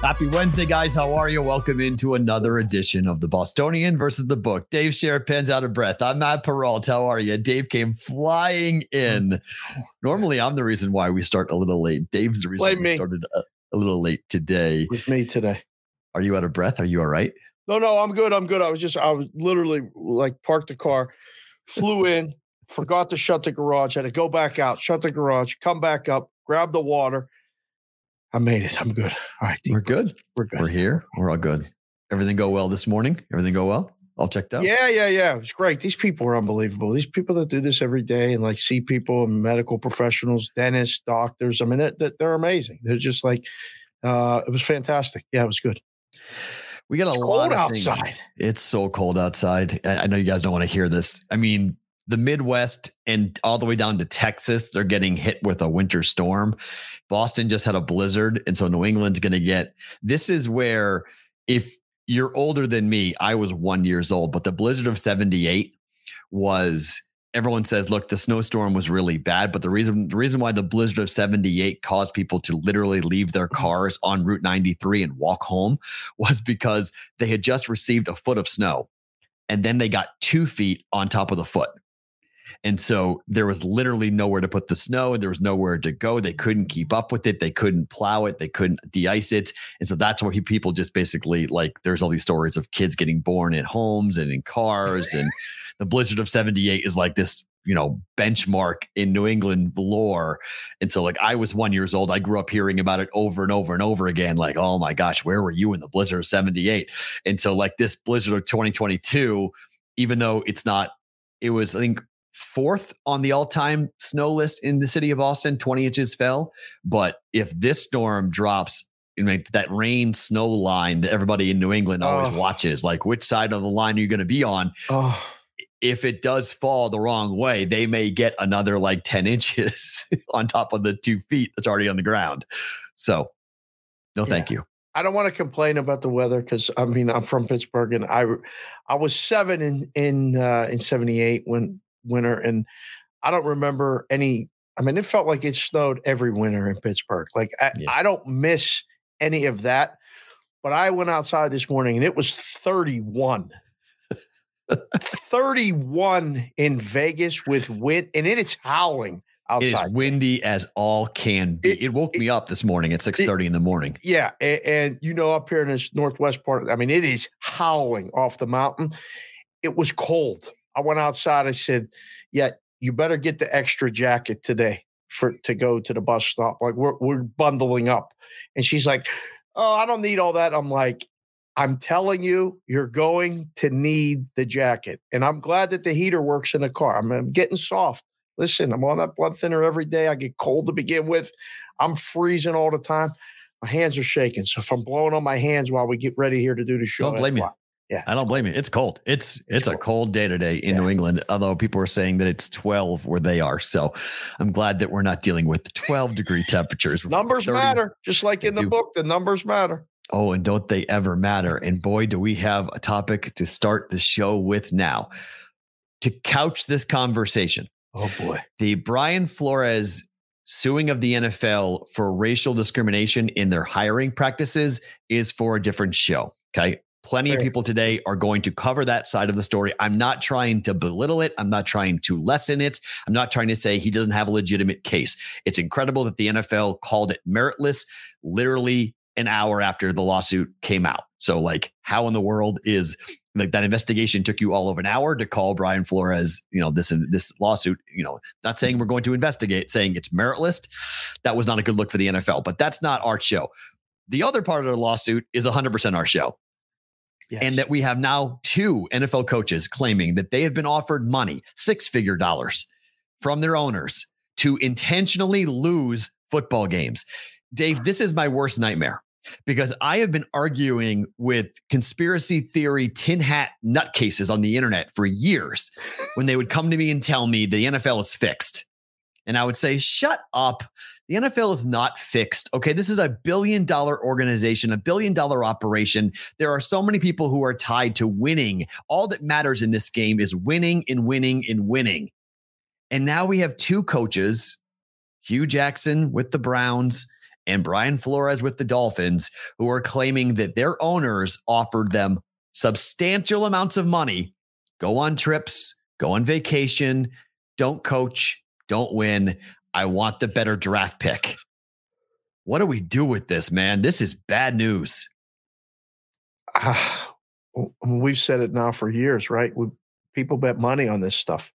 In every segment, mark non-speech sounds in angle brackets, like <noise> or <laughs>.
Happy Wednesday, guys. How are you? Welcome into another edition of the Bostonian versus the book. Dave Sharapan's out of breath. I'm Matt Perrault. How are you? Dave came flying in. Normally, I'm the reason why we start a little late. Dave's the reason Blame we me. started a, a little late today. with me today. Are you out of breath? Are you all right? No, no, I'm good. I'm good. I was just, I was literally like parked the car, flew in, forgot to shut the garage, had to go back out, shut the garage, come back up, grab the water. I made it. I'm good. All right, We're good. We're good. We're here. We're all good. Everything go well this morning? Everything go well? All checked out? Yeah, yeah, yeah. It was great. These people are unbelievable. These people that do this every day and like see people and medical professionals, dentists, doctors. I mean, they're, they're- amazing. They're just like, uh, it was fantastic. Yeah, it was good. We got a It's lot of things. outside. It's so cold outside. I I know you guys don't want to hear this. I mean, the Midwest and all the way down to Texas, they're getting hit with a winter storm. Boston just had a blizzard. And so New England's going to get this is where if you're older than me, I was one years old, but the blizzard of 78 was everyone says, look, the snowstorm was really bad. But the reason the reason why the blizzard of 78 caused people to literally leave their mm-hmm. cars on Route 93 and walk home <laughs> was because they had just received a foot of snow and then they got two feet on top of the foot. And so there was literally nowhere to put the snow and there was nowhere to go. They couldn't keep up with it. They couldn't plow it. They couldn't de ice it. And so that's where he, people just basically like, there's all these stories of kids getting born in homes and in cars. And <laughs> the blizzard of 78 is like this, you know, benchmark in New England lore. And so, like, I was one years old. I grew up hearing about it over and over and over again. Like, oh my gosh, where were you in the blizzard of 78? And so, like, this blizzard of 2022, even though it's not, it was, I think, fourth on the all time snow list in the city of Boston. 20 inches fell. But if this storm drops, you know, that rain snow line that everybody in New England always Oh. watches, like, which side of the line are you going to be on? Oh, if it does fall the wrong way, they may get another like 10 inches <laughs> on top of the two feet that's already on the ground. So, no, thank you. I don't want to complain about the weather because I mean I'm from Pittsburgh and I I was seven in in uh, in '78 when winter and I don't remember any. I mean, it felt like it snowed every winter in Pittsburgh. Like I, Yeah. I don't miss any of that. But I went outside this morning and it was 31. 31 in Vegas with wind and it is howling outside. It is windy as all can be. It, It- woke me up this morning at 6:30 in the morning. Yeah, and, and you know, up here in this northwest part, I mean, it is howling off the mountain. It was cold. I went outside. I said, "Yeah, you better get the extra jacket today for to go to the bus stop. Like we're we're bundling up." And she's like, "Oh, I don't need all that." I'm like, "I'm telling you, you're going to need the jacket." And I'm glad that the heater works in the car. I'm, I'm getting soft. Listen, I'm on that blood thinner every day. I get cold to begin with. I'm freezing all the time. My hands are shaking. So if I'm blowing on my hands while we get ready here to do the show, Don't blame me. Yeah, I don't blame you. It's cold. It's it's, a cold. cold day today in Yeah. New England. Although people are saying that it's 12 where they are. So I'm glad that we're not dealing with 12 degree <laughs> temperatures. Numbers 30 matter, just like in the do. book. The numbers matter. Oh, and don't they ever matter? And boy, do we have a topic to start the show with now. To couch this conversation, Oh boy. the Brian Flores suing of the NFL for racial discrimination in their hiring practices is for a different show. Okay. Plenty of people today are going to cover that side of the story. I'm not trying to belittle it. I'm not trying to lessen it. I'm not trying to say he doesn't have a legitimate case. It's incredible that the NFL called it meritless literally an hour after the lawsuit came out. So, like, how in the world is like that investigation took you all of an hour to call Brian Flores, you know, this this lawsuit, you know, not saying we're going to investigate, saying it's meritless. That was not a good look for the NFL, but that's not our show. The other part of the lawsuit is 100% our show. Yes. And that we have now two NFL coaches claiming that they have been offered money, six figure dollars from their owners to intentionally lose football games. Dave, this is my worst nightmare because I have been arguing with conspiracy theory tin hat nutcases on the internet for years when they would come to me and tell me the NFL is fixed. And I would say, shut up. The NFL is not fixed. Okay. This is a billion dollar organization, a billion dollar operation. There are so many people who are tied to winning. All that matters in this game is winning and winning and winning. And now we have two coaches, Hue Jackson with the Browns and Brian Flores with the Dolphins, who are claiming that their owners offered them substantial amounts of money, go on trips, go on vacation, don't coach, don't win. I want the better draft pick. What do we do with this, man? This is bad news. Uh, <sighs> we've said it now for years, right? We, people bet money on this stuff.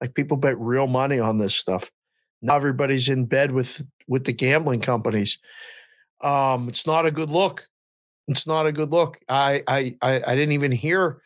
Like people bet real money on this stuff. Now everybody's in bed with with the gambling companies. Um, it's not a good look. It's not a good look. I I I, I didn't even hear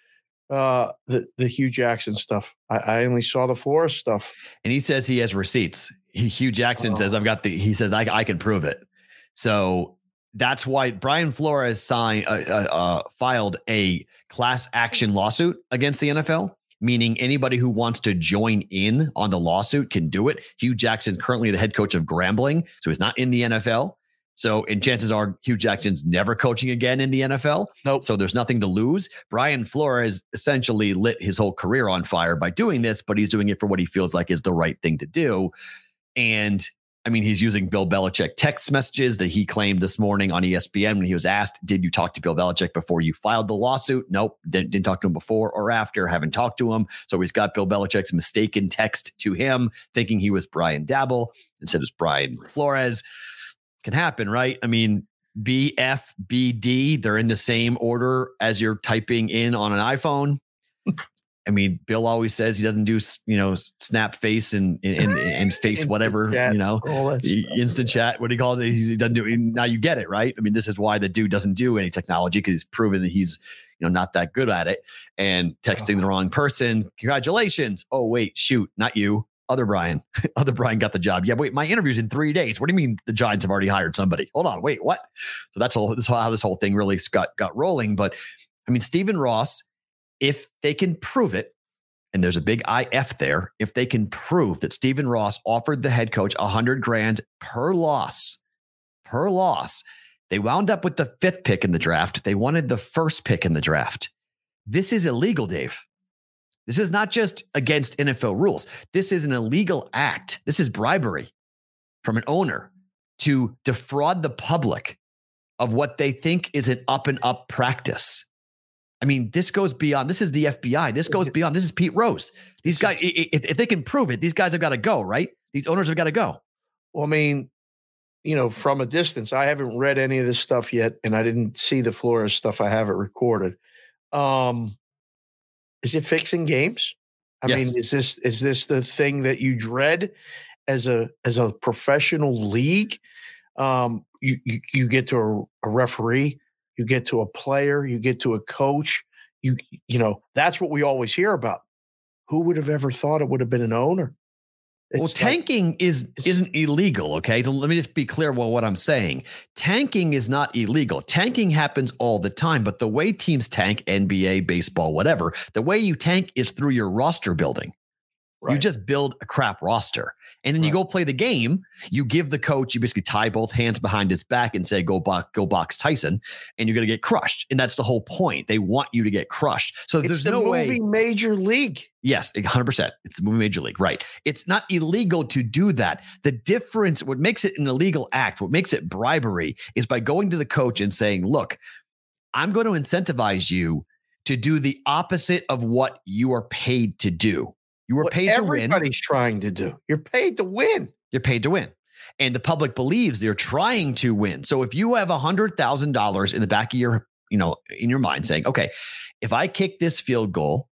uh, the the Hue Jackson stuff. I, I, only saw the Flores stuff. And he says he has receipts. He, Hue Jackson says I've got the. He says I, I can prove it. So that's why Brian Flores signed uh, uh, uh, filed a class action lawsuit against the NFL. Meaning anybody who wants to join in on the lawsuit can do it. Hue Jackson's currently the head coach of Grambling, so he's not in the NFL. So, and chances are Hue Jackson's never coaching again in the NFL. Nope. So there's nothing to lose. Brian Flores essentially lit his whole career on fire by doing this, but he's doing it for what he feels like is the right thing to do. And I mean, he's using Bill Belichick text messages that he claimed this morning on ESPN when he was asked, Did you talk to Bill Belichick before you filed the lawsuit? Nope. Didn't, didn't talk to him before or after. Haven't talked to him. So he's got Bill Belichick's mistaken text to him, thinking he was Brian Daboll instead was Brian Flores can happen, right? I mean, B, F, B, D, they're in the same order as you're typing in on an iPhone. I mean, Bill always says he doesn't do, you know, snap face and and, and <laughs> face whatever, you know, instant chat. What he calls it, he doesn't do. Now you get it, right? I mean, this is why the dude doesn't do any technology because he's proven that he's, you know, not that good at it. And texting the wrong person, congratulations. Oh wait, shoot, not you other Brian, <laughs> other Brian got the job. Yeah, wait, my interview's in three days. What do you mean the Giants have already hired somebody? Hold on, wait, what? So that's all. This how this whole thing really got got rolling. But I mean, Stephen Ross, if they can prove it, and there's a big IF there, if they can prove that Stephen Ross offered the head coach a hundred grand per loss, per loss, they wound up with the fifth pick in the draft. They wanted the first pick in the draft. This is illegal, Dave. This is not just against NFL rules. This is an illegal act. This is bribery from an owner to defraud the public of what they think is an up and up practice. I mean, this goes beyond. This is the FBI. This goes beyond. This is Pete Rose. These guys, if, if they can prove it, these guys have got to go, right? These owners have got to go. Well, I mean, you know, from a distance, I haven't read any of this stuff yet, and I didn't see the Flores stuff. I have it recorded. Um, is it fixing games? I yes. mean, is this is this the thing that you dread as a as a professional league? Um, you, you you get to a, a referee, you get to a player, you get to a coach. You you know that's what we always hear about. Who would have ever thought it would have been an owner? Well, tanking like, is isn't illegal. Okay, so let me just be clear about what I'm saying. Tanking is not illegal. Tanking happens all the time, but the way teams tank, NBA, baseball, whatever, the way you tank is through your roster building. Right. You just build a crap roster. And then right. you go play the game. You give the coach, you basically tie both hands behind his back and say, go box, go box Tyson, and you're going to get crushed. And that's the whole point. They want you to get crushed. So it's there's the no way. major league. Yes, 100%. It's the movie major league. Right. It's not illegal to do that. The difference, what makes it an illegal act, what makes it bribery is by going to the coach and saying, look, I'm going to incentivize you to do the opposite of what you are paid to do. You were paid to win. Everybody's trying to do. You're paid to win. You're paid to win. and the public believes they're trying to win. So if you have a hundred thousand dollars in the back of your, you know, in your mind saying, okay, if I kick this field goal,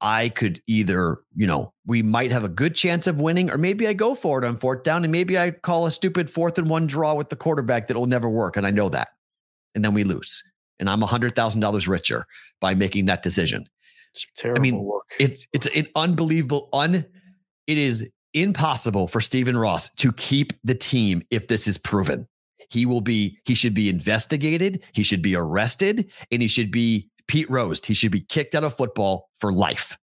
I could either, you know, we might have a good chance of winning, or maybe I go for it on fourth down and maybe I call a stupid fourth and one draw with the quarterback that will never work. And I know that. And then we lose. And I'm a hundred thousand dollars richer by making that decision. It's terrible I mean, work. it's it's an unbelievable un it is impossible for Stephen Ross to keep the team if this is proven. He will be he should be investigated, he should be arrested, and he should be Pete Rose. He should be kicked out of football for life.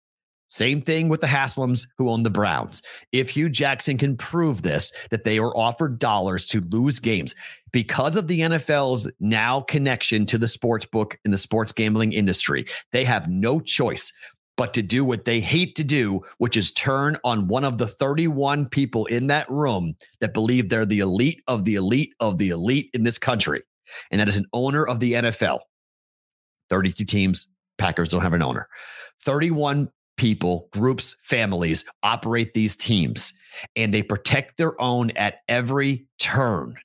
Same thing with the Haslams who own the Browns. If Hue Jackson can prove this, that they were offered dollars to lose games because of the NFL's now connection to the sports book and the sports gambling industry, they have no choice but to do what they hate to do, which is turn on one of the 31 people in that room that believe they're the elite of the elite of the elite in this country. And that is an owner of the NFL. 32 teams, Packers don't have an owner. 31 people, groups, families operate these teams and they protect their own at every turn.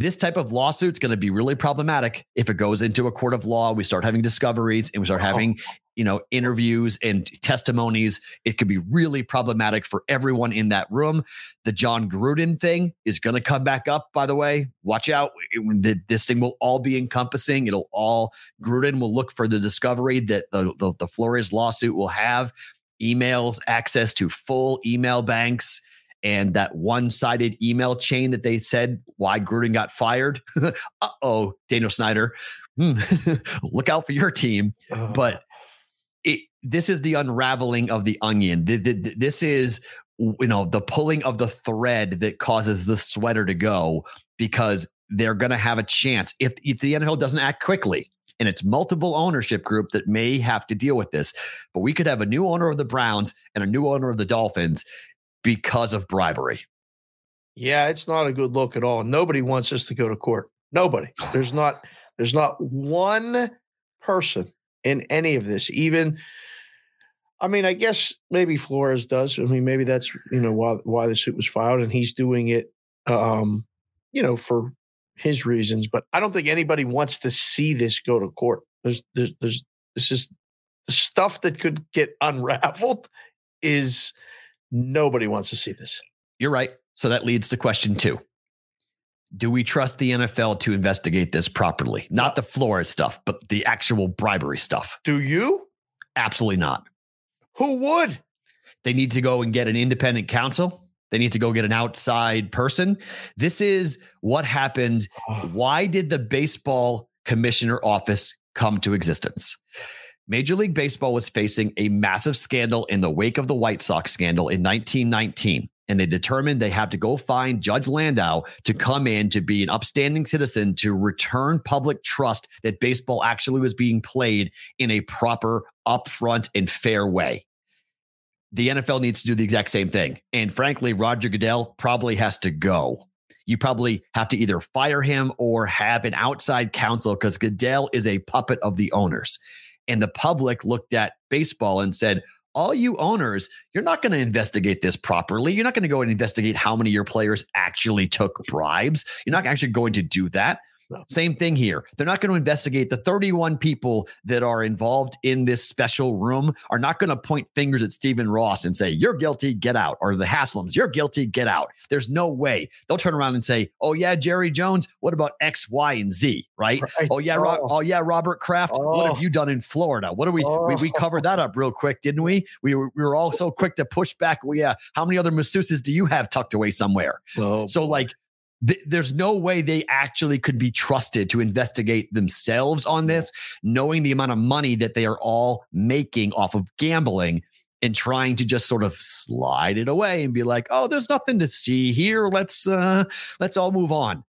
This type of lawsuit is going to be really problematic if it goes into a court of law. We start having discoveries and we start uh-huh. having, you know, interviews and testimonies. It could be really problematic for everyone in that room. The Jon Gruden thing is going to come back up, by the way. Watch out. This thing will all be encompassing. It'll all, Gruden will look for the discovery that the, the, the Flores lawsuit will have emails, access to full email banks and that one-sided email chain that they said why Gruden got fired. <laughs> uh oh, Daniel Snyder, <laughs> look out for your team. Oh. But it, this is the unraveling of the onion. This is you know the pulling of the thread that causes the sweater to go because they're going to have a chance if if the NFL doesn't act quickly. And it's multiple ownership group that may have to deal with this. But we could have a new owner of the Browns and a new owner of the Dolphins because of bribery. Yeah, it's not a good look at all. Nobody wants us to go to court. Nobody. <sighs> There's not there's not one person in any of this. Even I mean, I guess maybe Flores does. I mean, maybe that's you know why why the suit was filed, and he's doing it, um, you know, for his reasons. But I don't think anybody wants to see this go to court. There's there's there's this is the stuff that could get <laughs> unraveled is nobody wants to see this. You're right. So that leads to question two. Do we trust the NFL to investigate this properly? Not the Flores stuff, but the actual bribery stuff. Do you? Absolutely not. Who would? They need to go and get an independent counsel. They need to go get an outside person. This is what happened. <sighs> Why did the baseball commissioner office come to existence? Major League Baseball was facing a massive scandal in the wake of the White Sox scandal in 1919. And they determined they have to go find Judge Landis to come in to be an upstanding citizen to return public trust that baseball actually was being played in a proper, upfront, and fair way. The NFL needs to do the exact same thing. And frankly, Roger Goodell probably has to go. You probably have to either fire him or have an outside counsel because Goodell is a puppet of the owners. And the public looked at baseball and said, all you owners, you're not going to investigate this properly. You're not going to go and investigate how many of your players actually took bribes. You're not actually going to do that. No. Same thing here. They're not going to investigate the 31 people that are involved in this special room are not going to point fingers at Stephen Ross and say, You're guilty, get out. Or the Haslams, you're guilty, get out. There's no way. They'll turn around and say, Oh, yeah, Jerry Jones, what about X, Y, and Z? Right? right. Oh, yeah, oh. Ro- oh, yeah, Robert Kraft, oh. what have oh. you done in Florida? What do we, we, we oh. covered that up real quick, didn't we? We were, we were all so quick to push back. Well, yeah, how many other masseuses do you have tucked away somewhere? Oh, so, like, th- there's no way they actually could be trusted to investigate themselves on this, knowing the amount of money that they are all making off of gambling and trying to just sort of slide it away and be like, "Oh, there's nothing to see here. Let's uh let's all move on."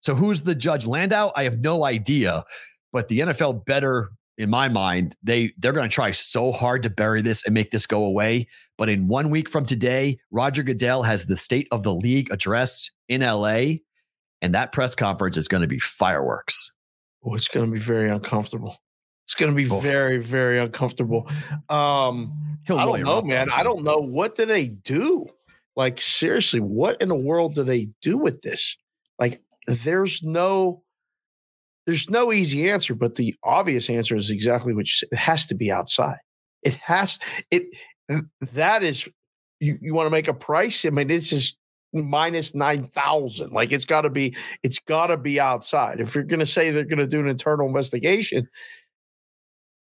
So who's the judge Landis? I have no idea, but the NFL better in my mind, they they're going to try so hard to bury this and make this go away. But in one week from today, Roger Goodell has the State of the League address in LA, and that press conference is going to be fireworks. Oh, it's going to be very uncomfortable. It's going to be oh. very, very uncomfortable. Um, He'll I don't know, man. I don't know what do they do. Like, seriously, what in the world do they do with this? Like, there's no there's no easy answer, but the obvious answer is exactly what you said. It has to be outside. It has it that is you, you want to make a price. I mean, this is minus nine thousand. Like it's got to be, it's got to be outside. If you're going to say they're going to do an internal investigation,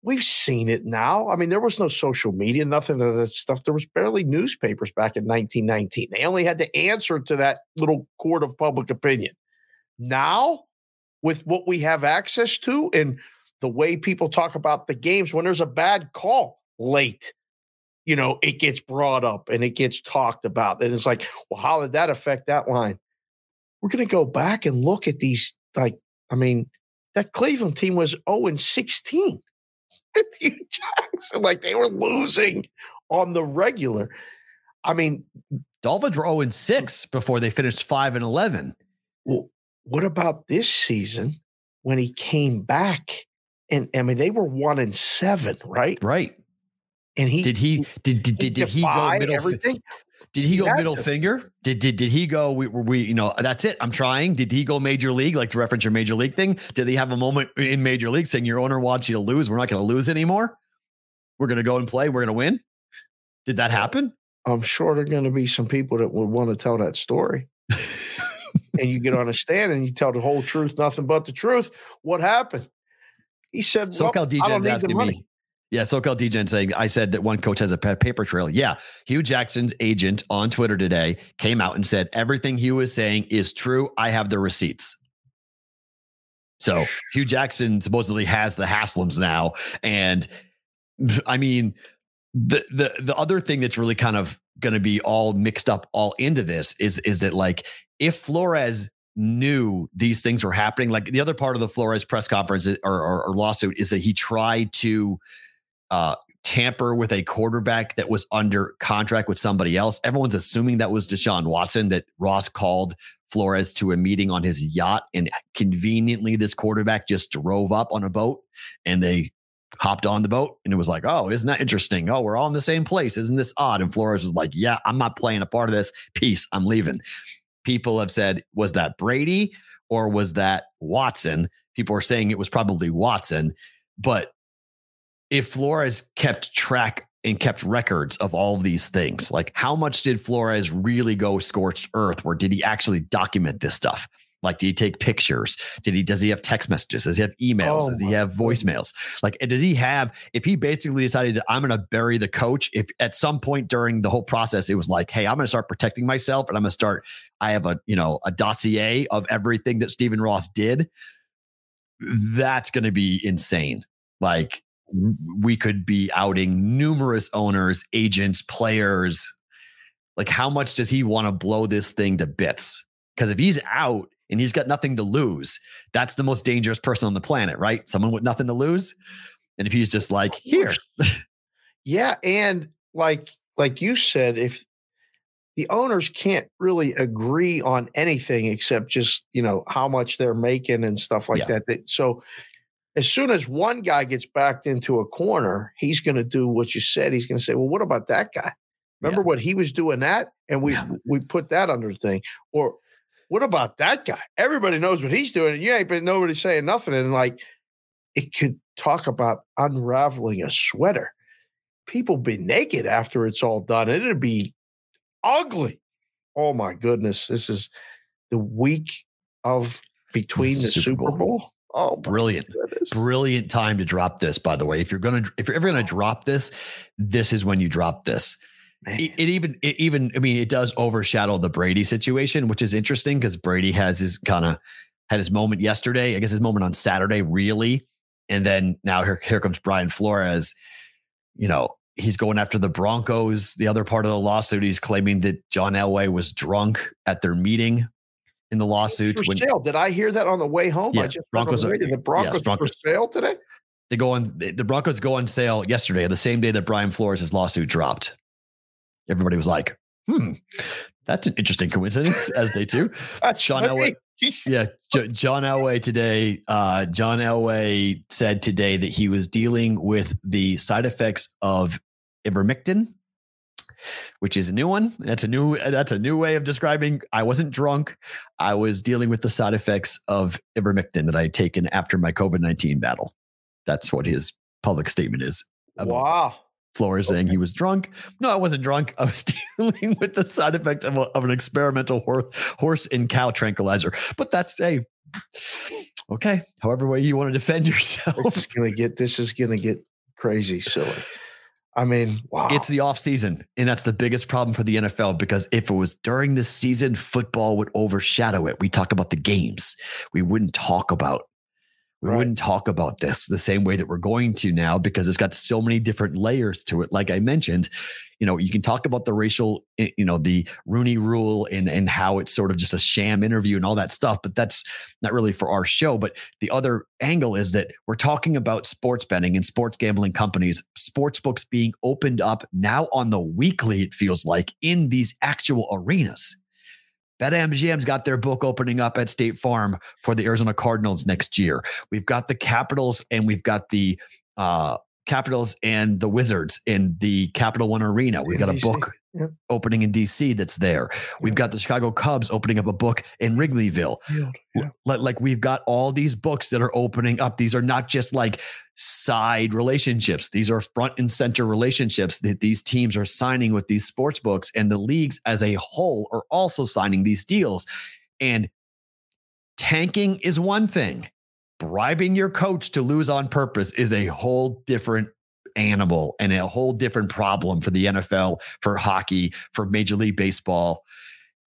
we've seen it now. I mean, there was no social media, nothing of that stuff. There was barely newspapers back in 1919. They only had to answer to that little court of public opinion. Now, with what we have access to and the way people talk about the games, when there's a bad call late, you know, it gets brought up and it gets talked about. And it's like, well, how did that affect that line? We're going to go back and look at these. Like, I mean, that Cleveland team was 0 and 16 <laughs> Jackson. Like they were losing on the regular. I mean, Dolphins were 0 and 6 before they finished 5 and 11. Well, what about this season when he came back? And I mean, they were 1 and 7, right? Right. And he did he did did, did, did he go middle everything? Did he, he go middle to. finger? Did did did he go? We, we you know that's it. I'm trying. Did he go major league? Like to reference your major league thing? Did he have a moment in major league saying your owner wants you to lose? We're not going to lose anymore. We're going to go and play. We're going to win. Did that happen? I'm sure there are going to be some people that would want to tell that story. <laughs> and you get on a stand and you tell the whole truth, nothing but the truth. What happened? He said, well, SoCal DJ asking me. Yeah, SoCal DJ saying I said that one coach has a paper trail. Yeah, Hue Jackson's agent on Twitter today came out and said everything Hue was saying is true. I have the receipts. So Hue Jackson supposedly has the Haslams now, and I mean the the the other thing that's really kind of going to be all mixed up all into this is is that like if Flores knew these things were happening, like the other part of the Flores press conference or, or, or lawsuit is that he tried to uh, tamper with a quarterback that was under contract with somebody else. Everyone's assuming that was Deshaun Watson, that Ross called Flores to a meeting on his yacht. And conveniently, this quarterback just drove up on a boat and they hopped on the boat and it was like, oh, isn't that interesting? Oh, we're all in the same place. Isn't this odd? And Flores was like, yeah, I'm not playing a part of this. Peace. I'm leaving. People have said, was that Brady or was that Watson? People are saying it was probably Watson, but if Flores kept track and kept records of all of these things, like how much did Flores really go scorched earth? Or did he actually document this stuff? Like, did he take pictures? Did he? Does he have text messages? Does he have emails? Oh, does he have voicemails? Like, does he have? If he basically decided, I'm going to bury the coach. If at some point during the whole process, it was like, hey, I'm going to start protecting myself, and I'm going to start. I have a you know a dossier of everything that Stephen Ross did. That's going to be insane. Like, we could be outing numerous owners, agents, players. Like, how much does he want to blow this thing to bits? Because if he's out and he's got nothing to lose, that's the most dangerous person on the planet, right? Someone with nothing to lose. And if he's just like, here. yeah. And like, like you said, if the owners can't really agree on anything except just, you know, how much they're making and stuff like yeah. that. So as soon as one guy gets backed into a corner, he's going to do what you said. He's going to say, "Well, what about that guy? Remember yeah. what he was doing that, and we yeah. we put that under the thing." Or what about that guy? Everybody knows what he's doing, and you ain't been nobody saying nothing. And like, it could talk about unraveling a sweater. People be naked after it's all done. and It'd be ugly. Oh my goodness! This is the week of between the, the Super, Bowl. Bowl Oh, brilliant. Brilliant time to drop this, by the way. If you're going to, if you're ever going to oh. drop this, this is when you drop this. It, it, even, it even, I mean, it does overshadow the Brady situation, which is interesting because Brady has his kind of had his moment yesterday. I guess his moment on Saturday, really. And then now here, here comes Brian Flores. You know, he's going after the Broncos. The other part of the lawsuit, he's claiming that John Elway was drunk at their meeting in the lawsuit. For when, sale. Did I hear that on the way home? Yeah, I just Broncos are, the Broncos, yes, Broncos for sale today. They go on. The Broncos go on sale yesterday, the same day that Brian Flores' lawsuit dropped. Everybody was like, "Hmm, that's an interesting coincidence." as they do. <laughs> that's John Elway. <laughs> yeah, John Elway today. Uh, John Elway said today that he was dealing with the side effects of ivermectin, which is a new one. That's a new that's a new way of describing. I wasn't drunk. I was dealing with the side effects of ivermectin that I had taken after my COVID nineteen battle. That's what his public statement is. Wow. Flores saying he was drunk. No, I wasn't drunk. I was <laughs> dealing with the side effect of, a, of an experimental horse, horse and cow tranquilizer. But that's a okay. However way you want to defend <laughs> yourself. This is gonna get this is gonna get crazy silly. I mean, wow. It's the off season, and that's the biggest problem for the NFL because if it was during the season, football would overshadow it. We talk about the games. We wouldn't talk about we right. wouldn't talk about this the same way that we're going to now because it's got so many different layers to it. Like I mentioned, you know, you can talk about the racial, you know, the Rooney rule and and how it's sort of just a sham interview and all that stuff, but that's not really for our show. But the other angle is that we're talking about sports betting and sports gambling companies, sports books being opened up now on the weekly, it feels like, in these actual arenas. BetMGM's got their book opening up at State Farm for the Arizona Cardinals next year. We've got the Capitals and we've got the uh, Capitals and the Wizards in the Capital One Arena. We've got a book yep. opening in DC that's there. We've got the Chicago Cubs opening up a book in Wrigleyville. Yeah. Like we've got all these books that are opening up. These are not just like side relationships. These are front and center relationships that these teams are signing with these sports books and the leagues as a whole are also signing these deals. And tanking is one thing. Bribing your coach to lose on purpose is a whole different animal and a whole different problem for the NFL, for hockey, for Major League Baseball.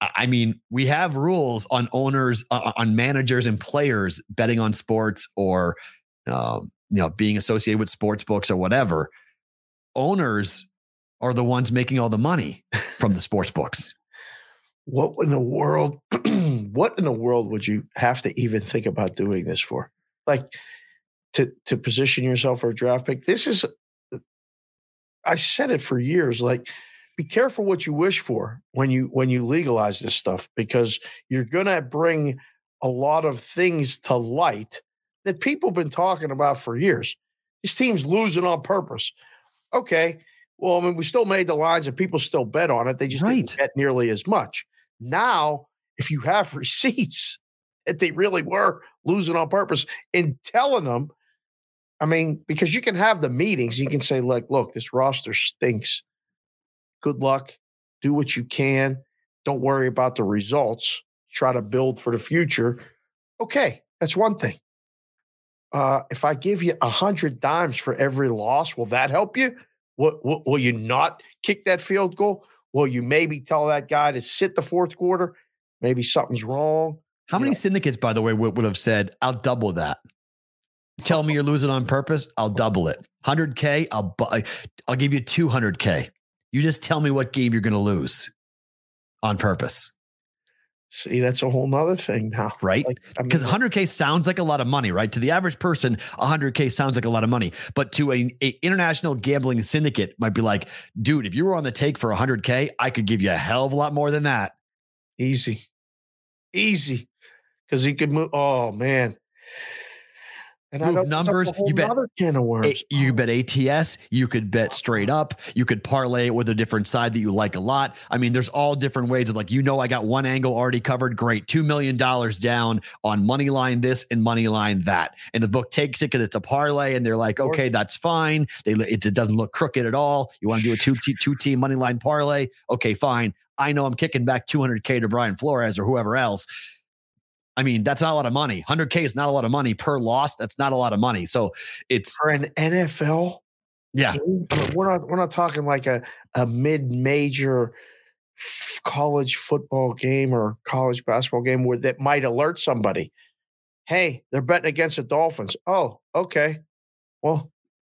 I mean, we have rules on owners, uh, on managers and players betting on sports or, um, you know, being associated with sports books or whatever. Owners are the ones making all the money from the sports books. What in the world? <clears throat> what in the world would you have to even think about doing this for? Like to to position yourself for a draft pick. This is I said it for years. Like, be careful what you wish for when you when you legalize this stuff because you're going to bring a lot of things to light that people have been talking about for years. This team's losing on purpose. Okay, well, I mean, we still made the lines and people still bet on it. They just right. didn't bet nearly as much. Now, if you have <laughs> receipts that they really were losing on purpose and telling them I mean, because you can have the meetings, you can say, like, look, this roster stinks. Good luck. Do what you can. Don't worry about the results. Try to build for the future. Okay, that's one thing. Uh, if I give you a hundred dimes for every loss, will that help you? Will, will, will you not kick that field goal? Will you maybe tell that guy to sit the fourth quarter? Maybe something's wrong. How you many know? syndicates, by the way, would, would have said, I'll double that? Tell me you're losing on purpose, I'll double it. 100K, I'll, I'll give you 200K. You just tell me what game you're going to lose on purpose. See, that's a whole nother thing now. Right? Because like, I mean, 100K sounds like a lot of money, right? To the average person, 100K sounds like a lot of money. But to a, a international gambling syndicate might be like, dude, if you were on the take for 100K, I could give you a hell of a lot more than that. Easy. Easy. Because he could move. Oh, man. And move numbers. You bet can of worms. You bet ATS. You could bet straight up. You could parlay it with a different side that you like a lot. I mean, there's all different ways of like, you know, I got one angle already covered. Great, two million dollars down on money line this and money line that. And the book takes it because it's a parlay, and they're like, okay, that's fine. They it, doesn't look crooked at all. You want to do a two two team money line parlay? Okay, fine. I know I'm kicking back 200k to Brian Flores or whoever else I mean, that's not a lot of money. 100K is not a lot of money per loss. That's not a lot of money. So it's for an NFL. Yeah. Game, we're not we're not talking like a, a mid-major f- college football game or college basketball game where that might alert somebody. Hey, they're betting against the Dolphins. Oh, okay. Well,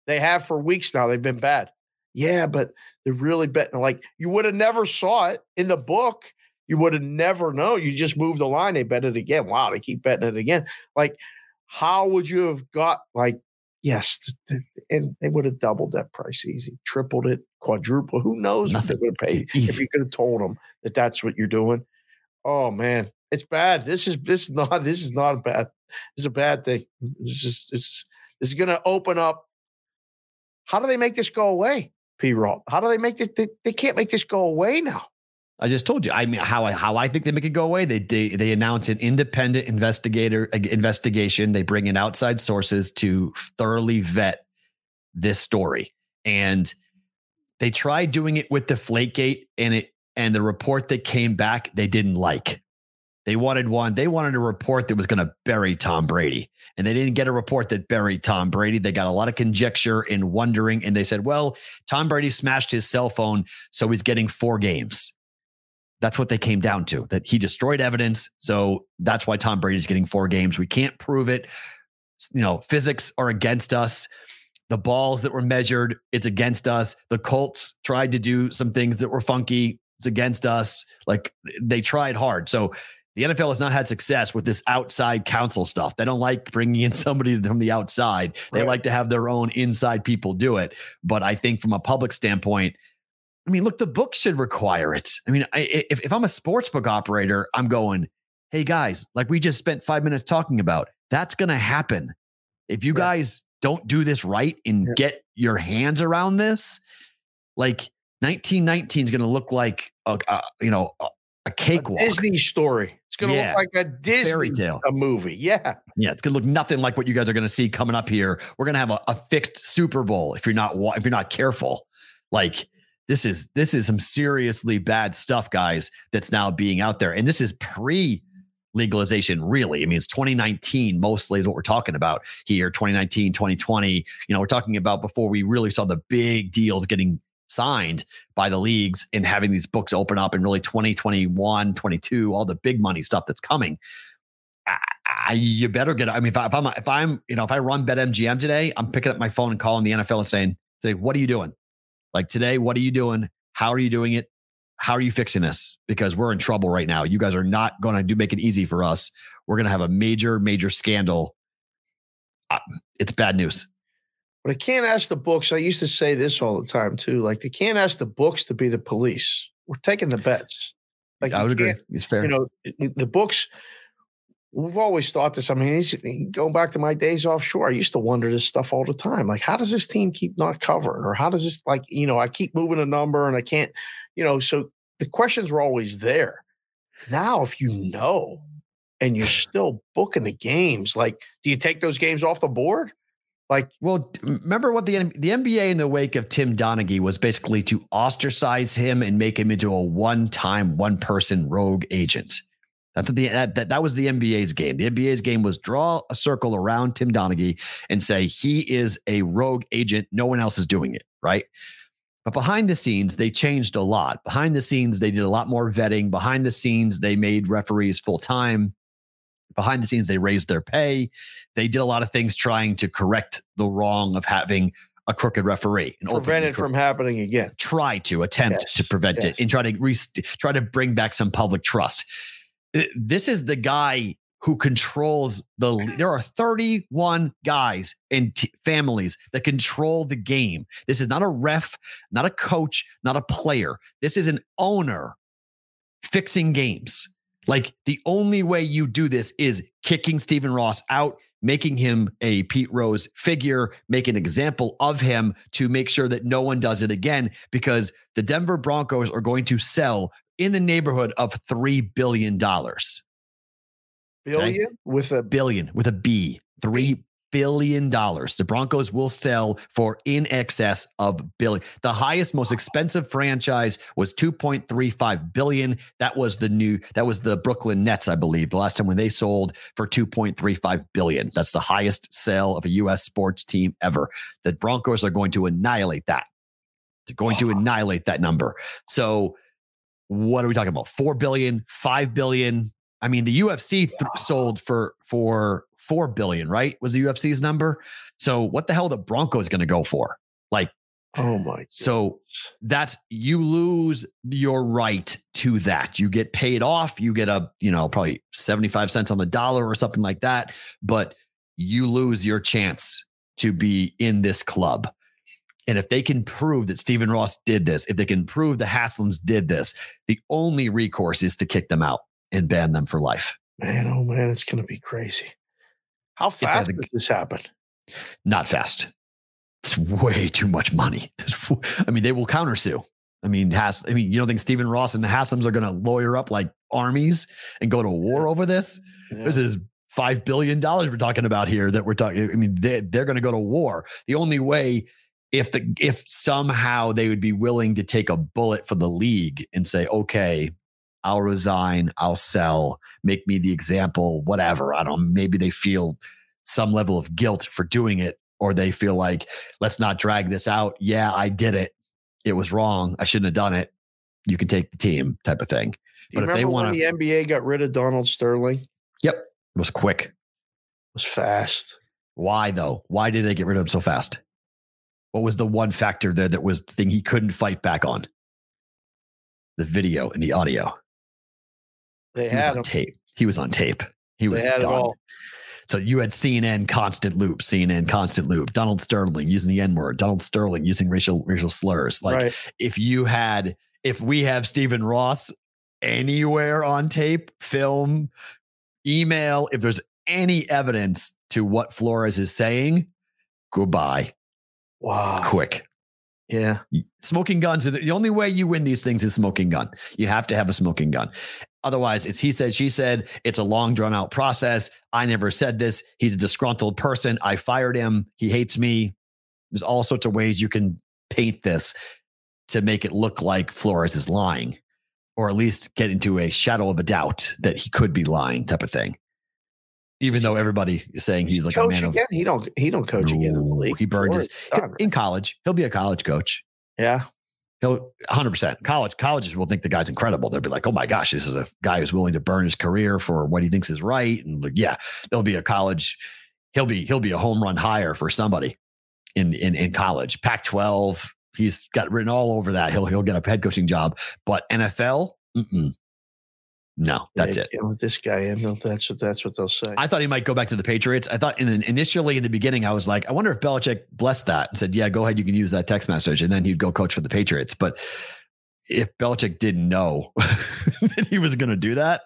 they have for weeks now. They've been bad. Yeah, but they're really betting like you would have never saw it in the book you would have never known. You just moved the line. They bet it again. Wow, they keep betting it again. Like, how would you have got like, yes, and they would have doubled that price easy, tripled it, quadrupled. Who knows Nothing. what they would have paid easy. if you could have told them that that's what you're doing. Oh man, it's bad. This is this is not this is not a bad. This is a bad thing. This is this is, this is going to open up. How do they make this go away? P. Roth. How do they make this? They, they can't make this go away now. I just told you. I mean, how I how I think they make it go away. They they they announce an independent investigator investigation. They bring in outside sources to thoroughly vet this story, and they tried doing it with Deflategate, and it and the report that came back they didn't like. They wanted one. They wanted a report that was going to bury Tom Brady, and they didn't get a report that buried Tom Brady. They got a lot of conjecture and wondering, and they said, "Well, Tom Brady smashed his cell phone, so he's getting four games." That's what they came down to. That he destroyed evidence, so that's why Tom Brady's getting four games. We can't prove it. You know, physics are against us. The balls that were measured, it's against us. The Colts tried to do some things that were funky. It's against us. Like they tried hard. So the NFL has not had success with this outside counsel stuff. They don't like bringing in <laughs> somebody from the outside. They right. like to have their own inside people do it. But I think from a public standpoint, I mean, look, the book should require it. I mean, I, if, if I'm a sports book operator, I'm going, hey guys, like we just spent five minutes talking about, that's going to happen. If you guys don't do this right and yeah. get your hands around this, like 1919 is going to look like a, a you know a, a cakewalk. A Disney story. It's going to yeah. look like a Disney fairy tale, a movie. Yeah, yeah. It's going to look nothing like what you guys are going to see coming up here. We're going to have a, a, fixed Super Bowl if you're not if you're not careful. Like this is this is some seriously bad stuff, guys. That's now being out there, and this is pre legalization really i mean it's 2019 mostly is what we're talking about here 2019 2020 you know we're talking about before we really saw the big deals getting signed by the leagues and having these books open up in really 2021, 22, all the big money stuff that's coming. I, I, you better get. I mean, if, I, if I'm if I'm you know if I run BetMGM today, I'm picking up my phone and calling the NFL and saying, "Say, what are you doing? Like today, what are you doing? How are you doing it? How are you fixing this? Because we're in trouble right now. You guys are not going to do make it easy for us. We're going to have a major, major scandal. Uh, it's bad news. But I can't ask the books. I used to say this all the time too. Like they can't ask the books to be the police. We're taking the bets. Like I would agree. It's fair. You know, the books. We've always thought this. I mean, going back to my days offshore. I used to wonder this stuff all the time. Like, how does this team keep not covering, or how does this like you know I keep moving a number and I can't, you know. So the questions were always there. Now, if you know and you're still booking the games, like, do you take those games off the board? Like, well, remember what the the NBA in the wake of Tim Donaghy was basically to ostracize him and make him into a one time, one person rogue agent. That's the that, that that was the NBA's game. The NBA's game was draw a circle around Tim Donaghy and say he is a rogue agent. No one else is doing it, right? But behind the scenes, they changed a lot. Behind the scenes, they did a lot more vetting. Behind the scenes, they made referees full time behind the scenes they raised their pay they did a lot of things trying to correct the wrong of having a crooked referee and prevent it from happening again try to attempt yes. to prevent yes. it and try to re- try to bring back some public trust this is the guy who controls the there are 31 guys and t- families that control the game. This is not a ref not a coach not a player. This is an owner fixing games. Like the only way you do this is kicking Stephen Ross out, making him a Pete Rose figure, make an example of him to make sure that no one does it again because the Denver Broncos are going to sell in the neighborhood of $3 billion. Billion okay? with a billion with a B. Three billion dollars. The Broncos will sell for in excess of billion. The highest, most expensive franchise was 2.35 billion. That was the new, that was the Brooklyn Nets, I believe, the last time when they sold for 2.35 billion. That's the highest sale of a U.S. sports team ever. The Broncos are going to annihilate that. They're going to annihilate that number. So what are we talking about? 4 billion, 5 billion. I mean, the UFC th- sold for for four billion, right? Was the UFC's number. So what the hell the Broncos going to go for? Like, oh my. Goodness. So that you lose your right to that. You get paid off. You get a you know probably seventy five cents on the dollar or something like that, but you lose your chance to be in this club. And if they can prove that Stephen Ross did this, if they can prove the Haslams did this, the only recourse is to kick them out and ban them for life. Man, oh man, it's going to be crazy. How fast does this happen? Not fast. It's way too much money. <laughs> I mean, they will countersue. I mean, has I mean, you don't think Stephen Ross and the Haslams are going to lawyer up like armies and go to war over this? Yeah. This is five billion dollars we're talking about here. That we're talking. I mean, they, they're going to go to war. The only way, if the if somehow they would be willing to take a bullet for the league and say, okay, I'll resign, I'll sell, make me the example, whatever. I don't. Maybe they feel some level of guilt for doing it, or they feel like let's not drag this out. Yeah, I did it it was wrong. I shouldn't have done it. You can take the team type of thing. but if they want the NBA got rid of Donald Sterling. Yep, it was quick. It was fast. Why though? Why did they get rid of him so fast? What was the one factor there that was the thing he couldn't fight back on? The video and the audio. They he had was on tape. He was on tape. He was done. So you had CNN constant loop, CNN constant loop, Donald Sterling using the N word, Donald Sterling using racial racial slurs. Like right. if you had, if we have Stephen Ross anywhere on tape, film, email, if there's any evidence to what Flores is saying, goodbye. Wow. Quick. Yeah. Smoking guns are the, the, only way you win these things is smoking gun. You have to have a smoking gun. Otherwise, it's he said, she said. It's a long, drawn out process. I never said this. He's a disgruntled person. I fired him. He hates me. There's all sorts of ways you can paint this to make it look like Flores is lying, or at least get into a shadow of a doubt that he could be lying, type of thing. Even though everybody is saying he's like a man again? Of, he don't he don't coach no, again in the league. He burned his in college. He'll be a college coach. Yeah, he'll 100% college colleges will think the guy's incredible they'll be like oh my gosh this is a guy who's willing to burn his career for what he thinks is right and like yeah there'll be a college he'll be he'll be a home run hire for somebody in in, in college pac 12 he's got written all over that he'll he'll get a head coaching job but nfl no, that's yeah, it. With this guy and that's what that's what they'll say. I thought he might go back to the Patriots. I thought in the, initially in the beginning, I was like, I wonder if Belichick blessed that and said, "Yeah, go ahead, you can use that text message," and then he'd go coach for the Patriots. But if Belichick didn't know <laughs> that he was going to do that,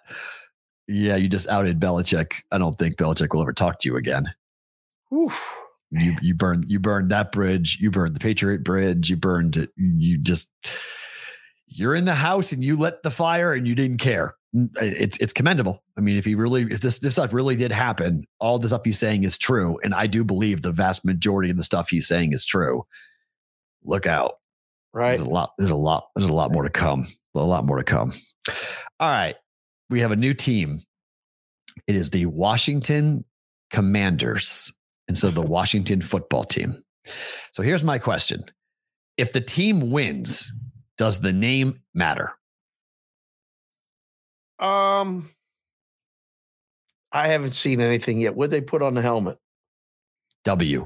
yeah, you just outed Belichick. I don't think Belichick will ever talk to you again. Oof. You you burned you burned that bridge. You burned the Patriot bridge. You burned it. You just you're in the house and you lit the fire and you didn't care it's it's commendable. I mean, if he really, if this this stuff really did happen, all the stuff he's saying is true, and I do believe the vast majority of the stuff he's saying is true. Look out! Right, there's a lot. There's a lot. There's a lot more to come. A lot more to come. All right, we have a new team. It is the Washington Commanders instead of the Washington Football Team. So here's my question: If the team wins, does the name matter? Um, I haven't seen anything yet. What they put on the helmet? W.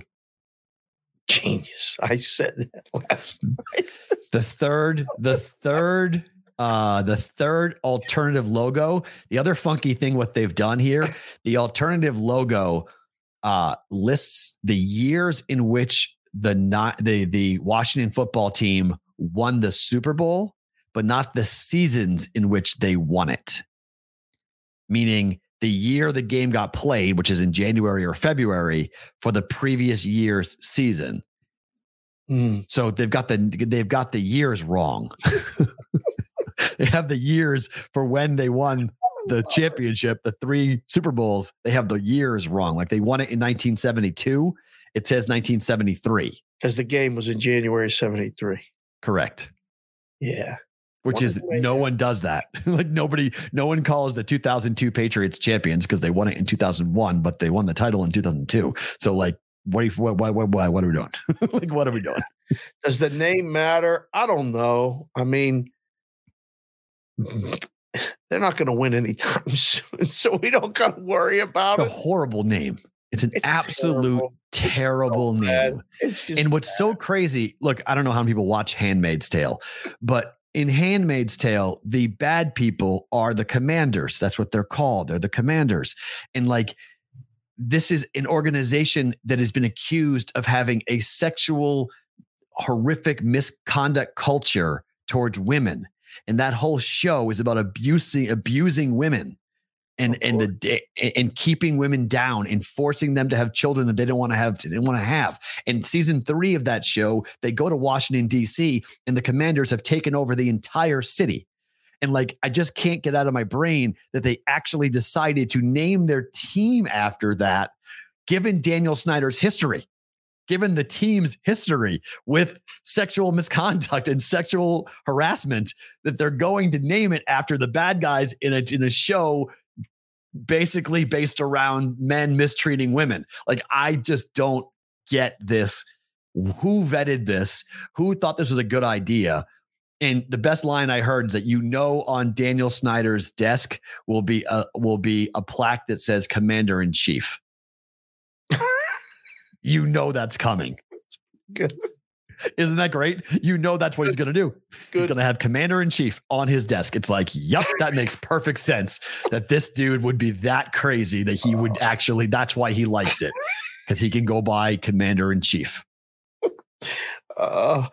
Genius. I said that <laughs> last night. the third, the third, uh, the third alternative logo. The other funky thing, what they've done here, the alternative logo uh, lists the years in which the not the the Washington football team won the Super Bowl but not the seasons in which they won it. Meaning the year the game got played, which is in January or February for the previous year's season. Mm. So they've got the they've got the years wrong. <laughs> they have the years for when they won the championship, the three Super Bowls. They have the years wrong. Like they won it in 1972. It says 1973 because the game was in January 73. Correct. Yeah which is no one does that. <laughs> like nobody, no one calls the 2002 Patriots champions because they won it in 2001, but they won the title in 2002. So like, what, what, what, what, what are we doing? <laughs> like, what are we doing? Does the name matter? I don't know. I mean, they're not going to win anytime <laughs> soon, so we don't got to worry about it's it. A horrible name. It's an it's absolute terrible, terrible it's name. It's and what's bad. so crazy, look, I don't know how many people watch Handmaid's Tale, but in Handmaid's Tale, the bad people are the commanders. That's what they're called. They're the commanders. And like, this is an organization that has been accused of having a sexual, horrific misconduct culture towards women. And that whole show is about abusing abusing women and and the and keeping women down and forcing them to have children that they don't want to have they want to have. And season three of that show, they go to Washington D.C. and the commanders have taken over the entire city. And like, I just can't get out of my brain that they actually decided to name their team after that, given Daniel Snyder's history given the team's history with sexual misconduct and sexual harassment, that they're going to name it after the bad guys in a, in a show basically based around men mistreating women. Like, I just don't get this. Who vetted this? Who thought this was a good idea? And the best line I heard is that you know on Daniel Snyder's desk will be a will be a plaque that says Commander in Chief <laughs> you know that's coming. Good. Isn't that great? You know that's what he's going to do. He's going to have commander in chief on his desk. It's like, yep, that makes perfect sense that this dude would be that crazy that he would actually, that's why he likes it because he can go by commander in chief. Uh,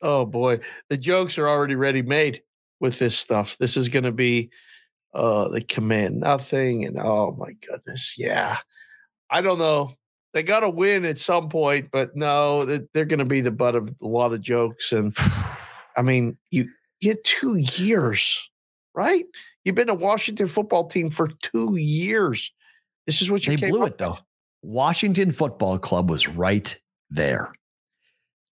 oh boy, the jokes are already ready made with this stuff. This is going to be uh the command nothing and oh my goodness, yeah. I don't know they got to win at some point, but no, they're going to be the butt of a lot of jokes. And I mean, you get two years, right? You've been a Washington football team for two years. This is what you they blew it though. Washington Football Club was right there.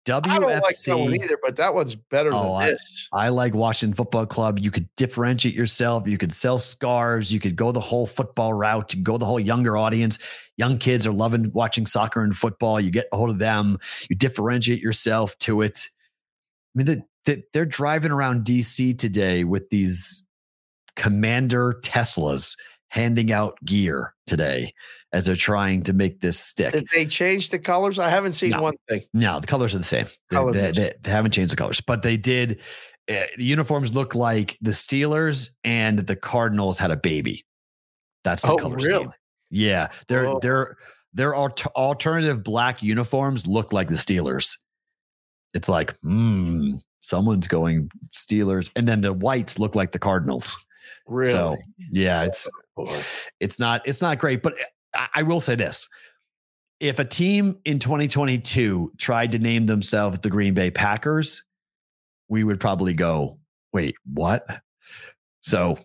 WFC. I don't like that one either, but that one's better oh, than this. I, I, like Washington Football Club. You could differentiate yourself. You could sell scarves. You could go the whole football route. You go the whole younger audience. Young kids are loving watching soccer and football. You get a hold of them. You differentiate yourself to it. I mean, the, the, they're driving around DC today with these Commander Teslas handing out gear today as they're trying to make this stick. Did they change the colors? I haven't seen no. one thing. No, the colors are the same. They, they, they, they haven't changed the colors, but they did. Uh, the uniforms look like the Steelers and the Cardinals had a baby. That's the oh, color really? scheme. Yeah, their oh. their their alternative black uniforms look like the Steelers. It's like, hmm, someone's going Steelers, and then the whites look like the Cardinals. Really? So yeah, it's it's not it's not great, but I will say this. If a team in 2022 tried to name themselves the Green Bay Packers, we would probably go, wait, what? So,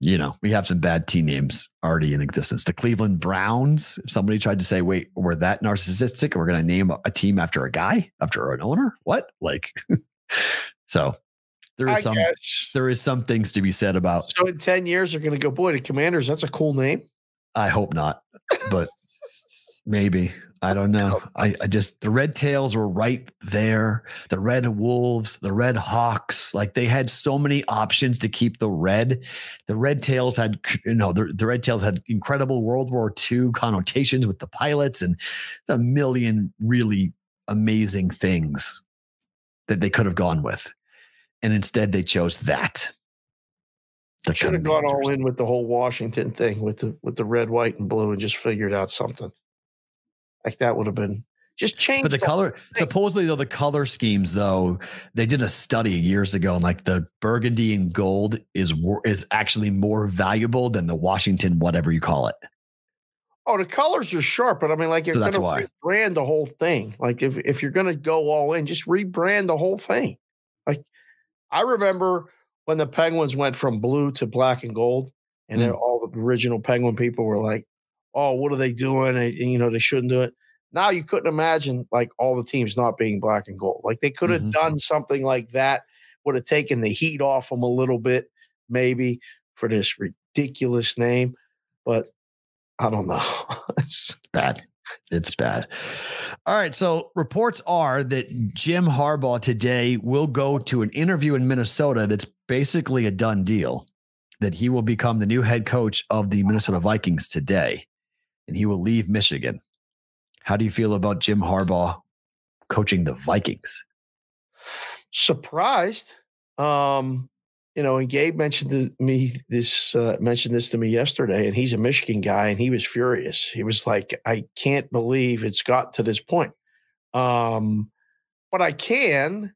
you know, we have some bad team names already in existence. The Cleveland Browns, if somebody tried to say, wait, we're that narcissistic, we're going to name a team after a guy, after an owner. What? Like, <laughs> so there is I some guess. there is some things to be said about. So in 10 years, they're going to go, boy, the commanders, that's a cool name. I hope not, but <laughs> maybe. I don't know. I, I, just the red tails were right there. The red wolves, the red hawks, like they had so many options to keep the red. The red tails had, you know, the, the red tails had incredible World War II connotations with the pilots, and it's a million really amazing things that they could have gone with. And instead they chose that. The should have gone all in with the whole Washington thing with the with the red, white, and blue, and just figured out something like that would have been just change. But the, the color, supposedly though, the color schemes though, they did a study years ago, and like the burgundy and gold is is actually more valuable than the Washington whatever you call it. Oh, the colors are sharp, but I mean, like you're so going to rebrand the whole thing. Like if if you're going to go all in, just rebrand the whole thing. Like I remember when the Penguins went from blue to black and gold, and mm. then all the original Penguin people were like, "Oh, what are they doing?" And, and, you know they shouldn't do it. Now you couldn't imagine like all the teams not being black and gold. Like they could have mm-hmm. done something like that. Would have taken the heat off them a little bit, maybe for this ridiculous name. But I don't know. <laughs> it's bad. It's bad. All right. So reports are that Jim Harbaugh today will go to an interview in Minnesota that's basically a done deal that he will become the new head coach of the Minnesota Vikings today and he will leave Michigan. How do you feel about Jim Harbaugh coaching the Vikings? Surprised. Um, you know, and Gabe mentioned to me this uh, mentioned this to me yesterday, and he's a Michigan guy, and he was furious. He was like, "I can't believe it's got to this point." Um, but I can,